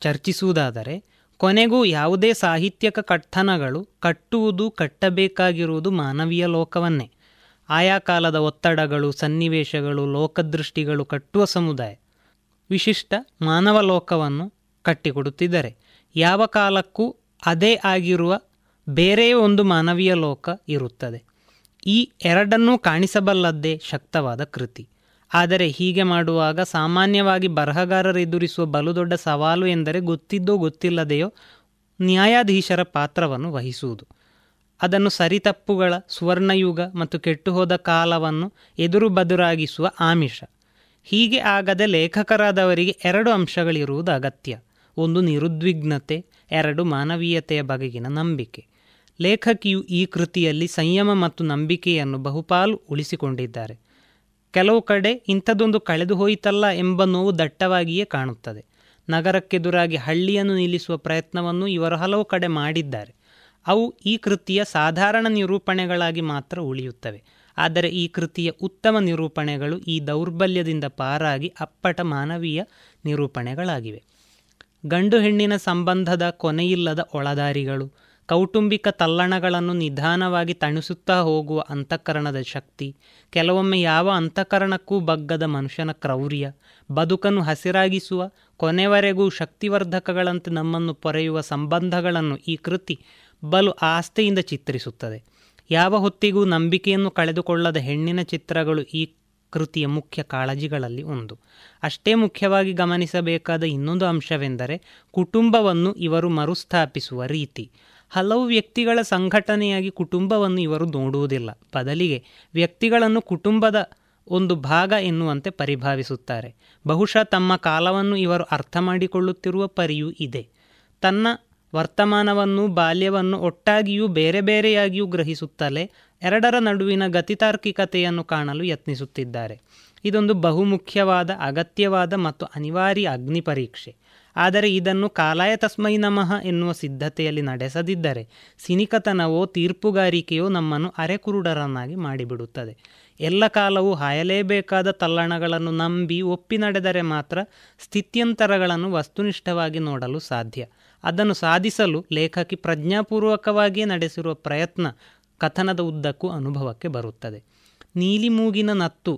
ಚರ್ಚಿಸುವುದಾದರೆ, ಕೊನೆಗೂ ಯಾವುದೇ ಸಾಹಿತ್ಯಕ ಕಟ್ಟನಗಳು ಕಟ್ಟುವುದು ಕಟ್ಟಬೇಕಾಗಿರುವುದು ಮಾನವೀಯ ಲೋಕವನ್ನೇ. ಆಯಾ ಕಾಲದ ಒತ್ತಡಗಳು, ಸನ್ನಿವೇಶಗಳು, ಲೋಕದೃಷ್ಟಿಗಳು ಕಟ್ಟುವ ಸಮುದಾಯ. ವಿಶಿಷ್ಟ ಮಾನವ ಲೋಕವನ್ನು ಕಟ್ಟಿಕೊಡುತ್ತಿದ್ದರೆ, ಯಾವ ಕಾಲಕ್ಕೂ ಅದೇ ಆಗಿರುವ ಬೇರೆ ಒಂದು ಮಾನವೀಯ ಲೋಕ ಇರುತ್ತದೆ. ಈ ಎರಡನ್ನೂ ಕಾಣಿಸಬಲ್ಲದ್ದೇ ಶಕ್ತವಾದ ಕೃತಿ. ಆದರೆ ಹೀಗೆ ಮಾಡುವಾಗ ಸಾಮಾನ್ಯವಾಗಿ ಬರಹಗಾರರು ಎದುರಿಸುವ ಬಲು ದೊಡ್ಡ ಸವಾಲು ಎಂದರೆ ಗೊತ್ತಿದ್ದೋ ಗೊತ್ತಿಲ್ಲದೆಯೋ ನ್ಯಾಯಾಧೀಶರ ಪಾತ್ರವನ್ನು ವಹಿಸುವುದು. ಅದನ್ನು ಸರಿತಪ್ಪುಗಳ ಸುವರ್ಣಯುಗ ಮತ್ತು ಕೆಟ್ಟುಹೋದ ಕಾಲವನ್ನು ಎದುರು ಬದುರಾಗಿಸುವ ಆಮಿಷ. ಹೀಗೆ ಆಗದೆ ಲೇಖಕರಾದವರಿಗೆ ಎರಡು ಅಂಶಗಳಿರುವುದು ಅಗತ್ಯ. ಒಂದು ನಿರುದ್ವಿಗ್ನತೆ ಎರಡು ಮಾನವೀಯತೆಯ ಬಗೆಗಿನ ನಂಬಿಕೆ. ಲೇಖಕಿಯು ಈ ಕೃತಿಯಲ್ಲಿ ಸಂಯಮ ಮತ್ತು ನಂಬಿಕೆಯನ್ನು ಬಹುಪಾಲು ಉಳಿಸಿಕೊಂಡಿದ್ದಾರೆ. ಕೆಲವು ಕಡೆ ಇಂಥದೊಂದು ಕಳೆದು ಹೋಯಿತಲ್ಲ ಎಂಬ ನೋವು ದಟ್ಟವಾಗಿಯೇ ಕಾಣುತ್ತದೆ. ನಗರಕ್ಕೆದುರಾಗಿ ಹಳ್ಳಿಯನ್ನು ನಿಲ್ಲಿಸುವ ಪ್ರಯತ್ನವನ್ನು ಇವರು ಹಲವು ಕಡೆ ಮಾಡಿದ್ದಾರೆ. ಅವು ಈ ಕೃತಿಯ ಸಾಧಾರಣ ನಿರೂಪಣೆಗಳಾಗಿ ಮಾತ್ರ ಉಳಿಯುತ್ತವೆ. ಆದರೆ ಈ ಕೃತಿಯ ಉತ್ತಮ ನಿರೂಪಣೆಗಳು ಈ ದೌರ್ಬಲ್ಯದಿಂದ ಪಾರಾಗಿ ಅಪ್ಪಟ ಮಾನವೀಯ ನಿರೂಪಣೆಗಳಾಗಿವೆ. ಗಂಡು ಹೆಣ್ಣಿನ ಸಂಬಂಧದ ಕೊನೆಯಿಲ್ಲದ ಒಳದಾರಿಗಳು, ಕೌಟುಂಬಿಕ ತಲ್ಲಣಗಳನ್ನು ನಿಧಾನವಾಗಿ ತಣಿಸುತ್ತಾ ಹೋಗುವ ಅಂತಃಕರಣದ ಶಕ್ತಿ, ಕೆಲವೊಮ್ಮೆ ಯಾವ ಅಂತಃಕರಣಕ್ಕೂ ಬಗ್ಗದ ಮನುಷ್ಯನ ಕ್ರೌರ್ಯ, ಬದುಕನ್ನು ಹಸಿರಾಗಿಸುವ, ಕೊನೆವರೆಗೂ ಶಕ್ತಿವರ್ಧಕಗಳಂತೆ ನಮ್ಮನ್ನು ಪೊರೆಯುವ ಸಂಬಂಧಗಳನ್ನು ಈ ಕೃತಿ ಬಲು ಆಸ್ತೆಯಿಂದ ಚಿತ್ರಿಸುತ್ತದೆ. ಯಾವ ಹೊತ್ತಿಗೂ ನಂಬಿಕೆಯನ್ನು ಕಳೆದುಕೊಳ್ಳದ ಹೆಣ್ಣಿನ ಚಿತ್ರಗಳು ಈ ಕೃತಿಯ ಮುಖ್ಯ ಕಾಳಜಿಗಳಲ್ಲಿ ಒಂದು. ಅಷ್ಟೇ ಮುಖ್ಯವಾಗಿ ಗಮನಿಸಬೇಕಾದ ಇನ್ನೊಂದು ಅಂಶವೆಂದರೆ ಕುಟುಂಬವನ್ನು ಇವರು ಮರುಸ್ಥಾಪಿಸುವ ರೀತಿ. ಹಲವು ವ್ಯಕ್ತಿಗಳ ಸಂಘಟನೆಯಾಗಿ ಕುಟುಂಬವನ್ನು ಇವರು ನೋಡುವುದಿಲ್ಲ. ಬದಲಿಗೆ ವ್ಯಕ್ತಿಗಳನ್ನು ಕುಟುಂಬದ ಒಂದು ಭಾಗ ಎನ್ನುವಂತೆ ಪರಿಭಾವಿಸುತ್ತಾರೆ. ಬಹುಶಃ ತಮ್ಮ ಕಾಲವನ್ನು ಇವರು ಅರ್ಥ ಮಾಡಿಕೊಳ್ಳುತ್ತಿರುವ ಪರಿಯೂ ಇದೆ. ತನ್ನ ವರ್ತಮಾನವನ್ನು, ಬಾಲ್ಯವನ್ನು ಒಟ್ಟಾಗಿಯೂ ಬೇರೆ ಬೇರೆಯಾಗಿಯೂ ಗ್ರಹಿಸುತ್ತಲೇ ಎರಡರ ನಡುವಿನ ಗತಿತಾರ್ಕಿಕತೆಯನ್ನು ಕಾಣಲು ಯತ್ನಿಸುತ್ತಿದ್ದಾರೆ. ಇದೊಂದು ಬಹುಮುಖ್ಯವಾದ, ಅಗತ್ಯವಾದ ಮತ್ತು ಅನಿವಾರ್ಯ ಅಗ್ನಿ ಪರೀಕ್ಷೆ. ಆದರೆ ಇದನ್ನು ಕಾಲಾಯ ತಸ್ಮೈ ನಮಃ ಎನ್ನುವ ಸಿದ್ಧತೆಯಲ್ಲಿ ನಡೆಸದಿದ್ದರೆ ಸಿನಿಕತನವೋ, ತೀರ್ಪುಗಾರಿಕೆಯೋ ನಮ್ಮನ್ನು ಅರೆಕುರುಡರನ್ನಾಗಿ ಮಾಡಿಬಿಡುತ್ತದೆ. ಎಲ್ಲ ಕಾಲವೂ ಹಾಯಲೇಬೇಕಾದ ತಲ್ಲಣಗಳನ್ನು ನಂಬಿ ಒಪ್ಪಿ ನಡೆದರೆ ಮಾತ್ರ ಸ್ಥಿತ್ಯಂತರಗಳನ್ನು ವಸ್ತುನಿಷ್ಠವಾಗಿ ನೋಡಲು ಸಾಧ್ಯ. ಅದನ್ನು ಸಾಧಿಸಲು ಲೇಖಕಿ ಪ್ರಜ್ಞಾಪೂರ್ವಕವಾಗಿಯೇ ನಡೆಸಿರುವ ಪ್ರಯತ್ನ ಕಥನದ ಉದ್ದಕ್ಕೂ ಅನುಭವಕ್ಕೆ ಬರುತ್ತದೆ. ನೀಲಿ ಮೂಗಿನ ನತ್ತು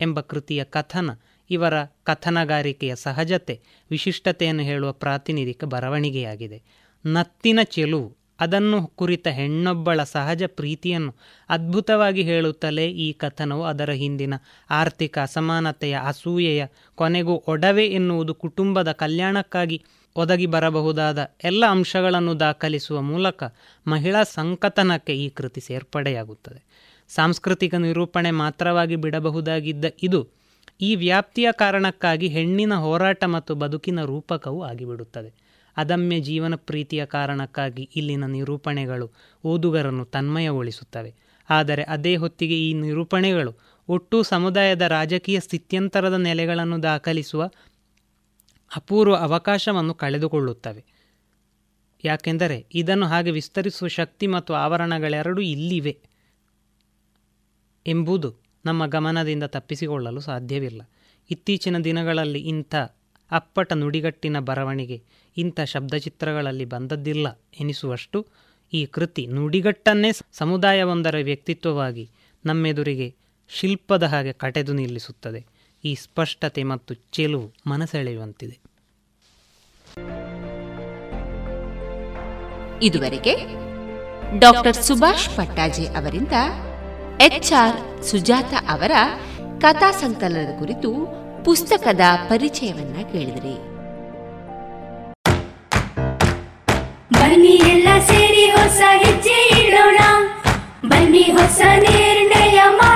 ಎಂಬ ಕೃತಿಯ ಕಥನ ಇವರ ಕಥನಗಾರಿಕೆಯ ಸಹಜತೆ, ವಿಶಿಷ್ಟತೆಯನ್ನು ಹೇಳುವ ಪ್ರಾತಿನಿಧಿಕ ಬರವಣಿಗೆಯಾಗಿದೆ. ನತ್ತಿನ ಚೆಲುವು, ಅದನ್ನು ಕುರಿತ ಹೆಣ್ಣೊಬ್ಬಳ ಸಹಜ ಪ್ರೀತಿಯನ್ನು ಅದ್ಭುತವಾಗಿ ಹೇಳುತ್ತಲೇ ಈ ಕಥನವು ಅದರ ಹಿಂದಿನ ಆರ್ಥಿಕ ಅಸಮಾನತೆಯ ಅಸೂಯೆಯ ಕೊನೆಗೂ ಒಡವೆ ಎನ್ನುವುದು ಕುಟುಂಬದ ಕಲ್ಯಾಣಕ್ಕಾಗಿ ಒದಗಿ ಬರಬಹುದಾದ ಎಲ್ಲ ಅಂಶಗಳನ್ನು ದಾಖಲಿಸುವ ಮೂಲಕ ಮಹಿಳಾ ಸಂಕಥನಕ್ಕೆ ಈ ಕೃತಿ ಸೇರ್ಪಡೆಯಾಗುತ್ತದೆ. ಸಾಂಸ್ಕೃತಿಕ ನಿರೂಪಣೆ ಮಾತ್ರವಾಗಿ ಬಿಡಬಹುದಾಗಿದ್ದ ಇದು ಈ ವ್ಯಾಪ್ತಿಯ ಕಾರಣಕ್ಕಾಗಿ ಹೆಣ್ಣಿನ ಹೋರಾಟ ಮತ್ತು ಬದುಕಿನ ರೂಪಕವೂ ಆಗಿಬಿಡುತ್ತದೆ. ಅದಮ್ಯ ಜೀವನ ಪ್ರೀತಿಯ ಕಾರಣಕ್ಕಾಗಿ ಇಲ್ಲಿನ ನಿರೂಪಣೆಗಳು ಓದುಗರನ್ನು ತನ್ಮಯಗೊಳಿಸುತ್ತವೆ. ಆದರೆ ಅದೇ ಹೊತ್ತಿಗೆ ಈ ನಿರೂಪಣೆಗಳು ಒಟ್ಟು ಸಮುದಾಯದ ರಾಜಕೀಯ ಸ್ಥಿತ್ಯಂತರದ ನೆಲೆಗಳನ್ನು ದಾಖಲಿಸುವ ಅಪೂರ್ವ ಅವಕಾಶವನ್ನು ಕಳೆದುಕೊಳ್ಳುತ್ತವೆ. ಯಾಕೆಂದರೆ ಇದನ್ನು ಹಾಗೆ ವಿಸ್ತರಿಸುವ ಶಕ್ತಿ ಮತ್ತು ಆವರಣಗಳೆರಡೂ ಇಲ್ಲಿವೆ ಎಂಬುದು ನಮ್ಮ ಗಮನದಿಂದ ತಪ್ಪಿಸಿಕೊಳ್ಳಲು ಸಾಧ್ಯವಿಲ್ಲ. ಇತ್ತೀಚಿನ ದಿನಗಳಲ್ಲಿ ಇಂಥ ಅಪ್ಪಟ ನುಡಿಗಟ್ಟಿನ ಬರವಣಿಗೆ, ಇಂಥ ಶಬ್ದಚಿತ್ರಗಳಲ್ಲಿ ಬಂದದ್ದಿಲ್ಲ ಎನಿಸುವಷ್ಟು ಈ ಕೃತಿ ನುಡಿಗಟ್ಟನ್ನೇ ಸಮುದಾಯವೊಂದರ ವ್ಯಕ್ತಿತ್ವವಾಗಿ ನಮ್ಮೆದುರಿಗೆ ಶಿಲ್ಪದ ಹಾಗೆ ಕಟೆದು ನಿಲ್ಲಿಸುತ್ತದೆ. ಈ ಸ್ಪಷ್ಟತೆ ಮತ್ತು ಚೆಲುವು ಮನಸೆಳೆಯುವಂತಿದೆ. ಇದುವರೆಗೆ ಡಾಕ್ಟರ್ ಸುಭಾಷ್ ಪಟ್ಟಾಜೆ ಅವರಿಂದ ಎಚ್ ಆರ್ ಸುಜಾತ ಅವರ ಕಥಾ ಸಂಕಲನದ ಕುರಿತು ಪುಸ್ತಕದ ಪರಿಚಯವನ್ನ ಕೇಳಿದ್ರಿ. ಬನ್ನಿ ಎಲ್ಲ ಸೇರಿ ಹೊಸ ಹೆಜ್ಜೆ ಇಡೋಣ. ಬನ್ನಿ ಹೊಸ ನಿರ್ಣಯ ಮಾಡಿ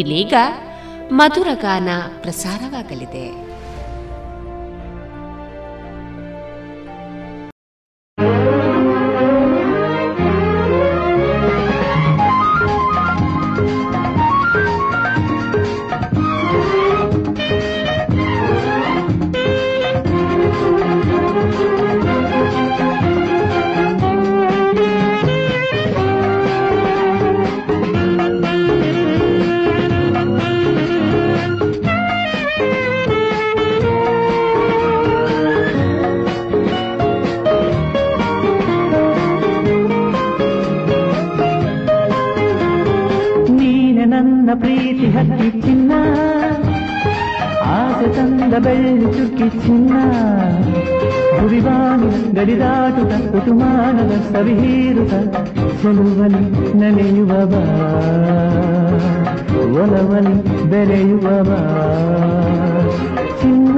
ಇಲ್ಲೀಗ ಮಧುರಗಾನ ಪ್ರಸಾರವಾಗಲಿದೆ. ಪ್ರೀತಿ ಹಕ್ಕಿ ಚಿನ್ನ ಆಸೆ ತಂದ ಬೆಳ್ಳಿ ಚುಕ್ಕಿ ಚಿನ್ನ ಗುರಿವಾಣಿನ ಗಡಿದಾಟುತ್ತ ಋತುಮಾನದ ಸವಿ ಹೀರುತ್ತ ಚೆಲುವಲಿ ನಲಿಯುವ ಬಾ ಒಲವಲಿ ಬೆರೆಯುವ ಬಾ ಚಿನ್ನ ಚಿನ್ನ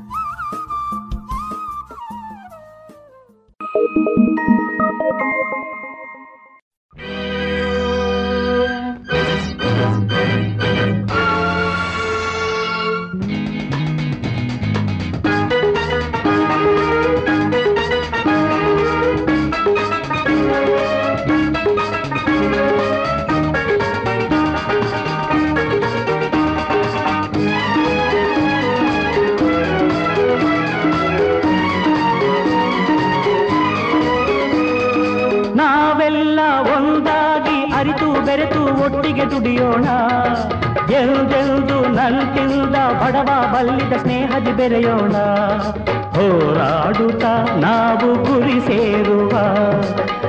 ಬೆರೆಯೋಣ. ಹೋರಾಡುತ್ತ ನಾವು ಗುರಿ ಸೇರುವ.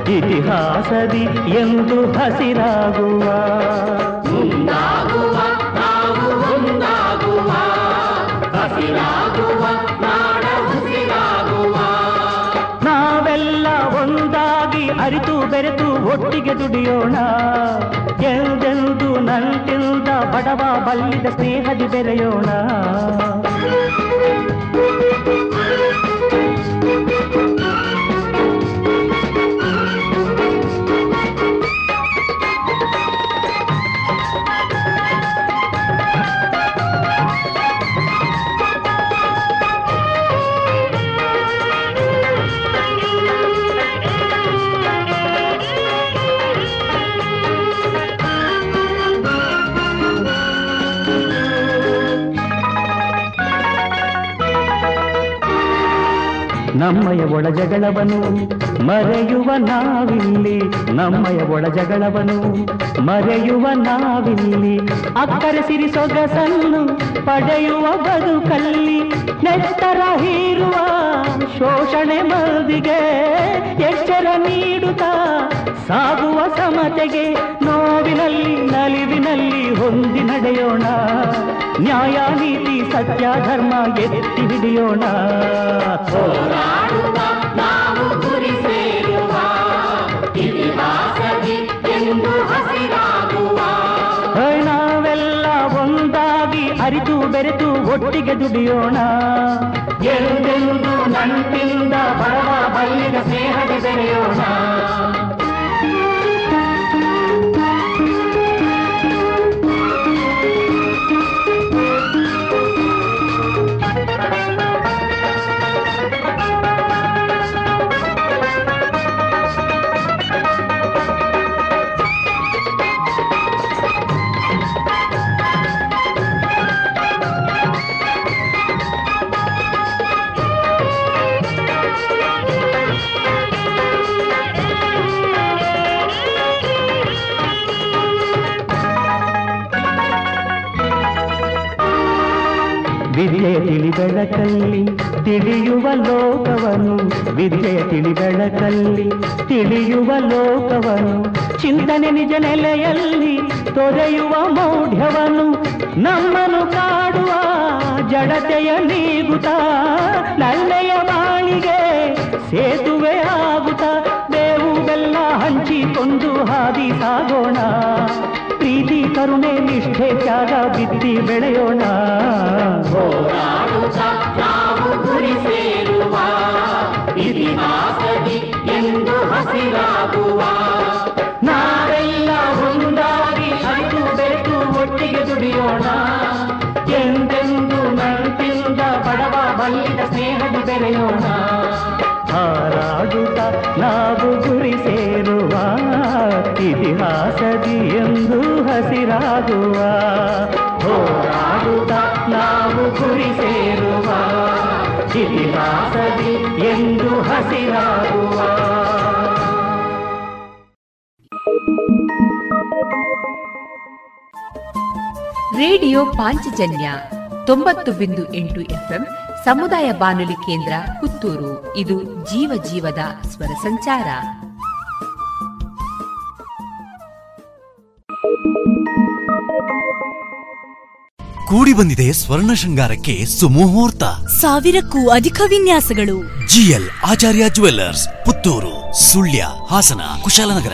ಇತಿಹಾಸದಿ ಎಂದು ಹಸಿರಾಗುವ. ನಾವೆಲ್ಲ ಒಂದಾಗಿ ಅರಿತು ಬೆರೆತು ಒಟ್ಟಿಗೆ ದುಡಿಯೋಣ. ಎಂದೆಂದು ನಂಟಿಲ್ದ ಬಡವ ಬಲ್ಲಿದ ಸ್ನೇಹದಿ ಬೆರೆಯೋಣ. ನಮ್ಮಯ ಒಳ ಜಗಳವನು ಮರೆಯುವ ನಾವಿಲ್ಲಿ ನಮ್ಮಯ ಒಳ ಜಗಳವನು ಮರೆಯುವ ನಾವಿಲ್ಲಿ ಅಕ್ಕರ ಸಿರಿ ಸೊಗಸನ್ನು ಪಡೆಯುವ ಬದುಕಲ್ಲಿ ನೆತ್ತರ ಹೀರುವ ಶೋಷಣೆ ಮದಿಗೆ ಎಚ್ಚರ ನೀಡುತ್ತಾ ಸಾಗುವ ಸಮತೆಗೆ ನೋವಿನಲ್ಲಿ, ನಲಿವಿನಲ್ಲಿ ಹೊಂದಿ ನಡೆಯೋಣ. ನ್ಯಾಯ ನೀತಿ ಸತ್ಯ ಧರ್ಮ ಎತ್ತಿ ಹಿಡಿಯೋಣ ಹೋರಾಡುವ ನಾವು ಗುರಿ ಸೇರುವ ಇತಿಹಾಸದಿ ಎಂದು ಹಸಿರಾಗುವ ಹೇ, ನಾವೆಲ್ಲ ಒಂದಾಗಿ ಅರಿತು ಬೆರೆತು ಒಟ್ಟಿಗೆ ದುಡಿಯೋಣ ಎಂದೆಂದು ನಂಟಿಂದ ಬಡವ ಬಲ್ಲಿದ ಸ್ನೇಹದಿ ಬೆರೆಯೋಣ ತಿಳಿ ಬೆಳಕಲ್ಲಿ ತಿಳಿಯುವ ಲೋಕವನು ವಿದ್ಯೆ ತಿಳಿ ಬೆಳಕಲ್ಲಿ ತಿಳಿಯುವ ಲೋಕವನು ಚಿಂತನೆ ನಿಜ ನೆಲೆಯಲ್ಲಿ ತೊರೆಯುವ ಮೌಢ್ಯವನು ನಮ್ಮನ್ನು ಕಾಡುವ ಜಡತೆಯ ನೀಗುತ್ತ ನಲ್ಲೆಯ ಬಾಳಿಗೆ ಸೇತುವೆ ಆಗುತ್ತ ಬೇವು ಬೆಲ್ಲ ಹಂಚಿಕೊಂಡು ಹಾದಿ ಸಾಗೋಣ ಪ್ರೀತಿ ಕರುಣೆ ನಿಷ್ಠೆ ತ್ಯಾಗ ಬಿತ್ತಿ ಬೆಳೆಯೋಣ ಹೋರಾಡುತ್ತ ನಾವು ಗುರಿ ಸೇರುವ ಇತಿಹಾಸದಿ ಎಂದು ಹಸಿರಾಗುವ ನಾವೆಲ್ಲ ಒಂದಾಗಿ ಅರಿತು ಬೆರೆತು ಒಟ್ಟಿಗೆ ದುಡಿಯೋಣ ಎಂದೆಂದು ನಂಟಿಂದ ಬಡವ ಬಲ್ಲಿದ ಸ್ನೇಹದಿ ಬೆರೆಯೋಣ ಹಾರಾಡುತ್ತ ನಾವು ಗುರಿ ಸೇರುವ ಇತಿಹಾಸದಿ ಎಂದು ಹಸಿರಾಗುವ. ಹೋರಾಡುತ್ತ ನಾವು ಗುರಿ ಸೇರುವ ಇತಿಹಾಸದಿ ಎಂದು ಹಸಿರಾಗುವ. ರೇಡಿಯೋ ಪಾಂಚಜನ್ಯ ತೊಂಬತ್ತು ಬಿಂದು ಎಂಟು ಎಫ್ಎಂ ಸಮುದಾಯ ಬಾನುಲಿ ಕೇಂದ್ರ ಪುತ್ತೂರು. ಇದು ಜೀವ ಜೀವದ ಸ್ವರ ಸಂಚಾರ. ಕೂಡಿ ಬಂದಿದೆ ಸ್ವರ್ಣ ಶೃಂಗಾರಕ್ಕೆ ಸುಮುಹೂರ್ತ. ಸಾವಿರಕ್ಕೂ ಅಧಿಕ ವಿನ್ಯಾಸಗಳು. G L Acharya jewellers Puttur Sullia Hassan Kushalnagar.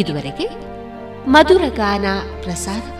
ಇದುವರೆಗೆ ಮಧುರಗಾನ ಪ್ರಸಾರವಾಯಿತು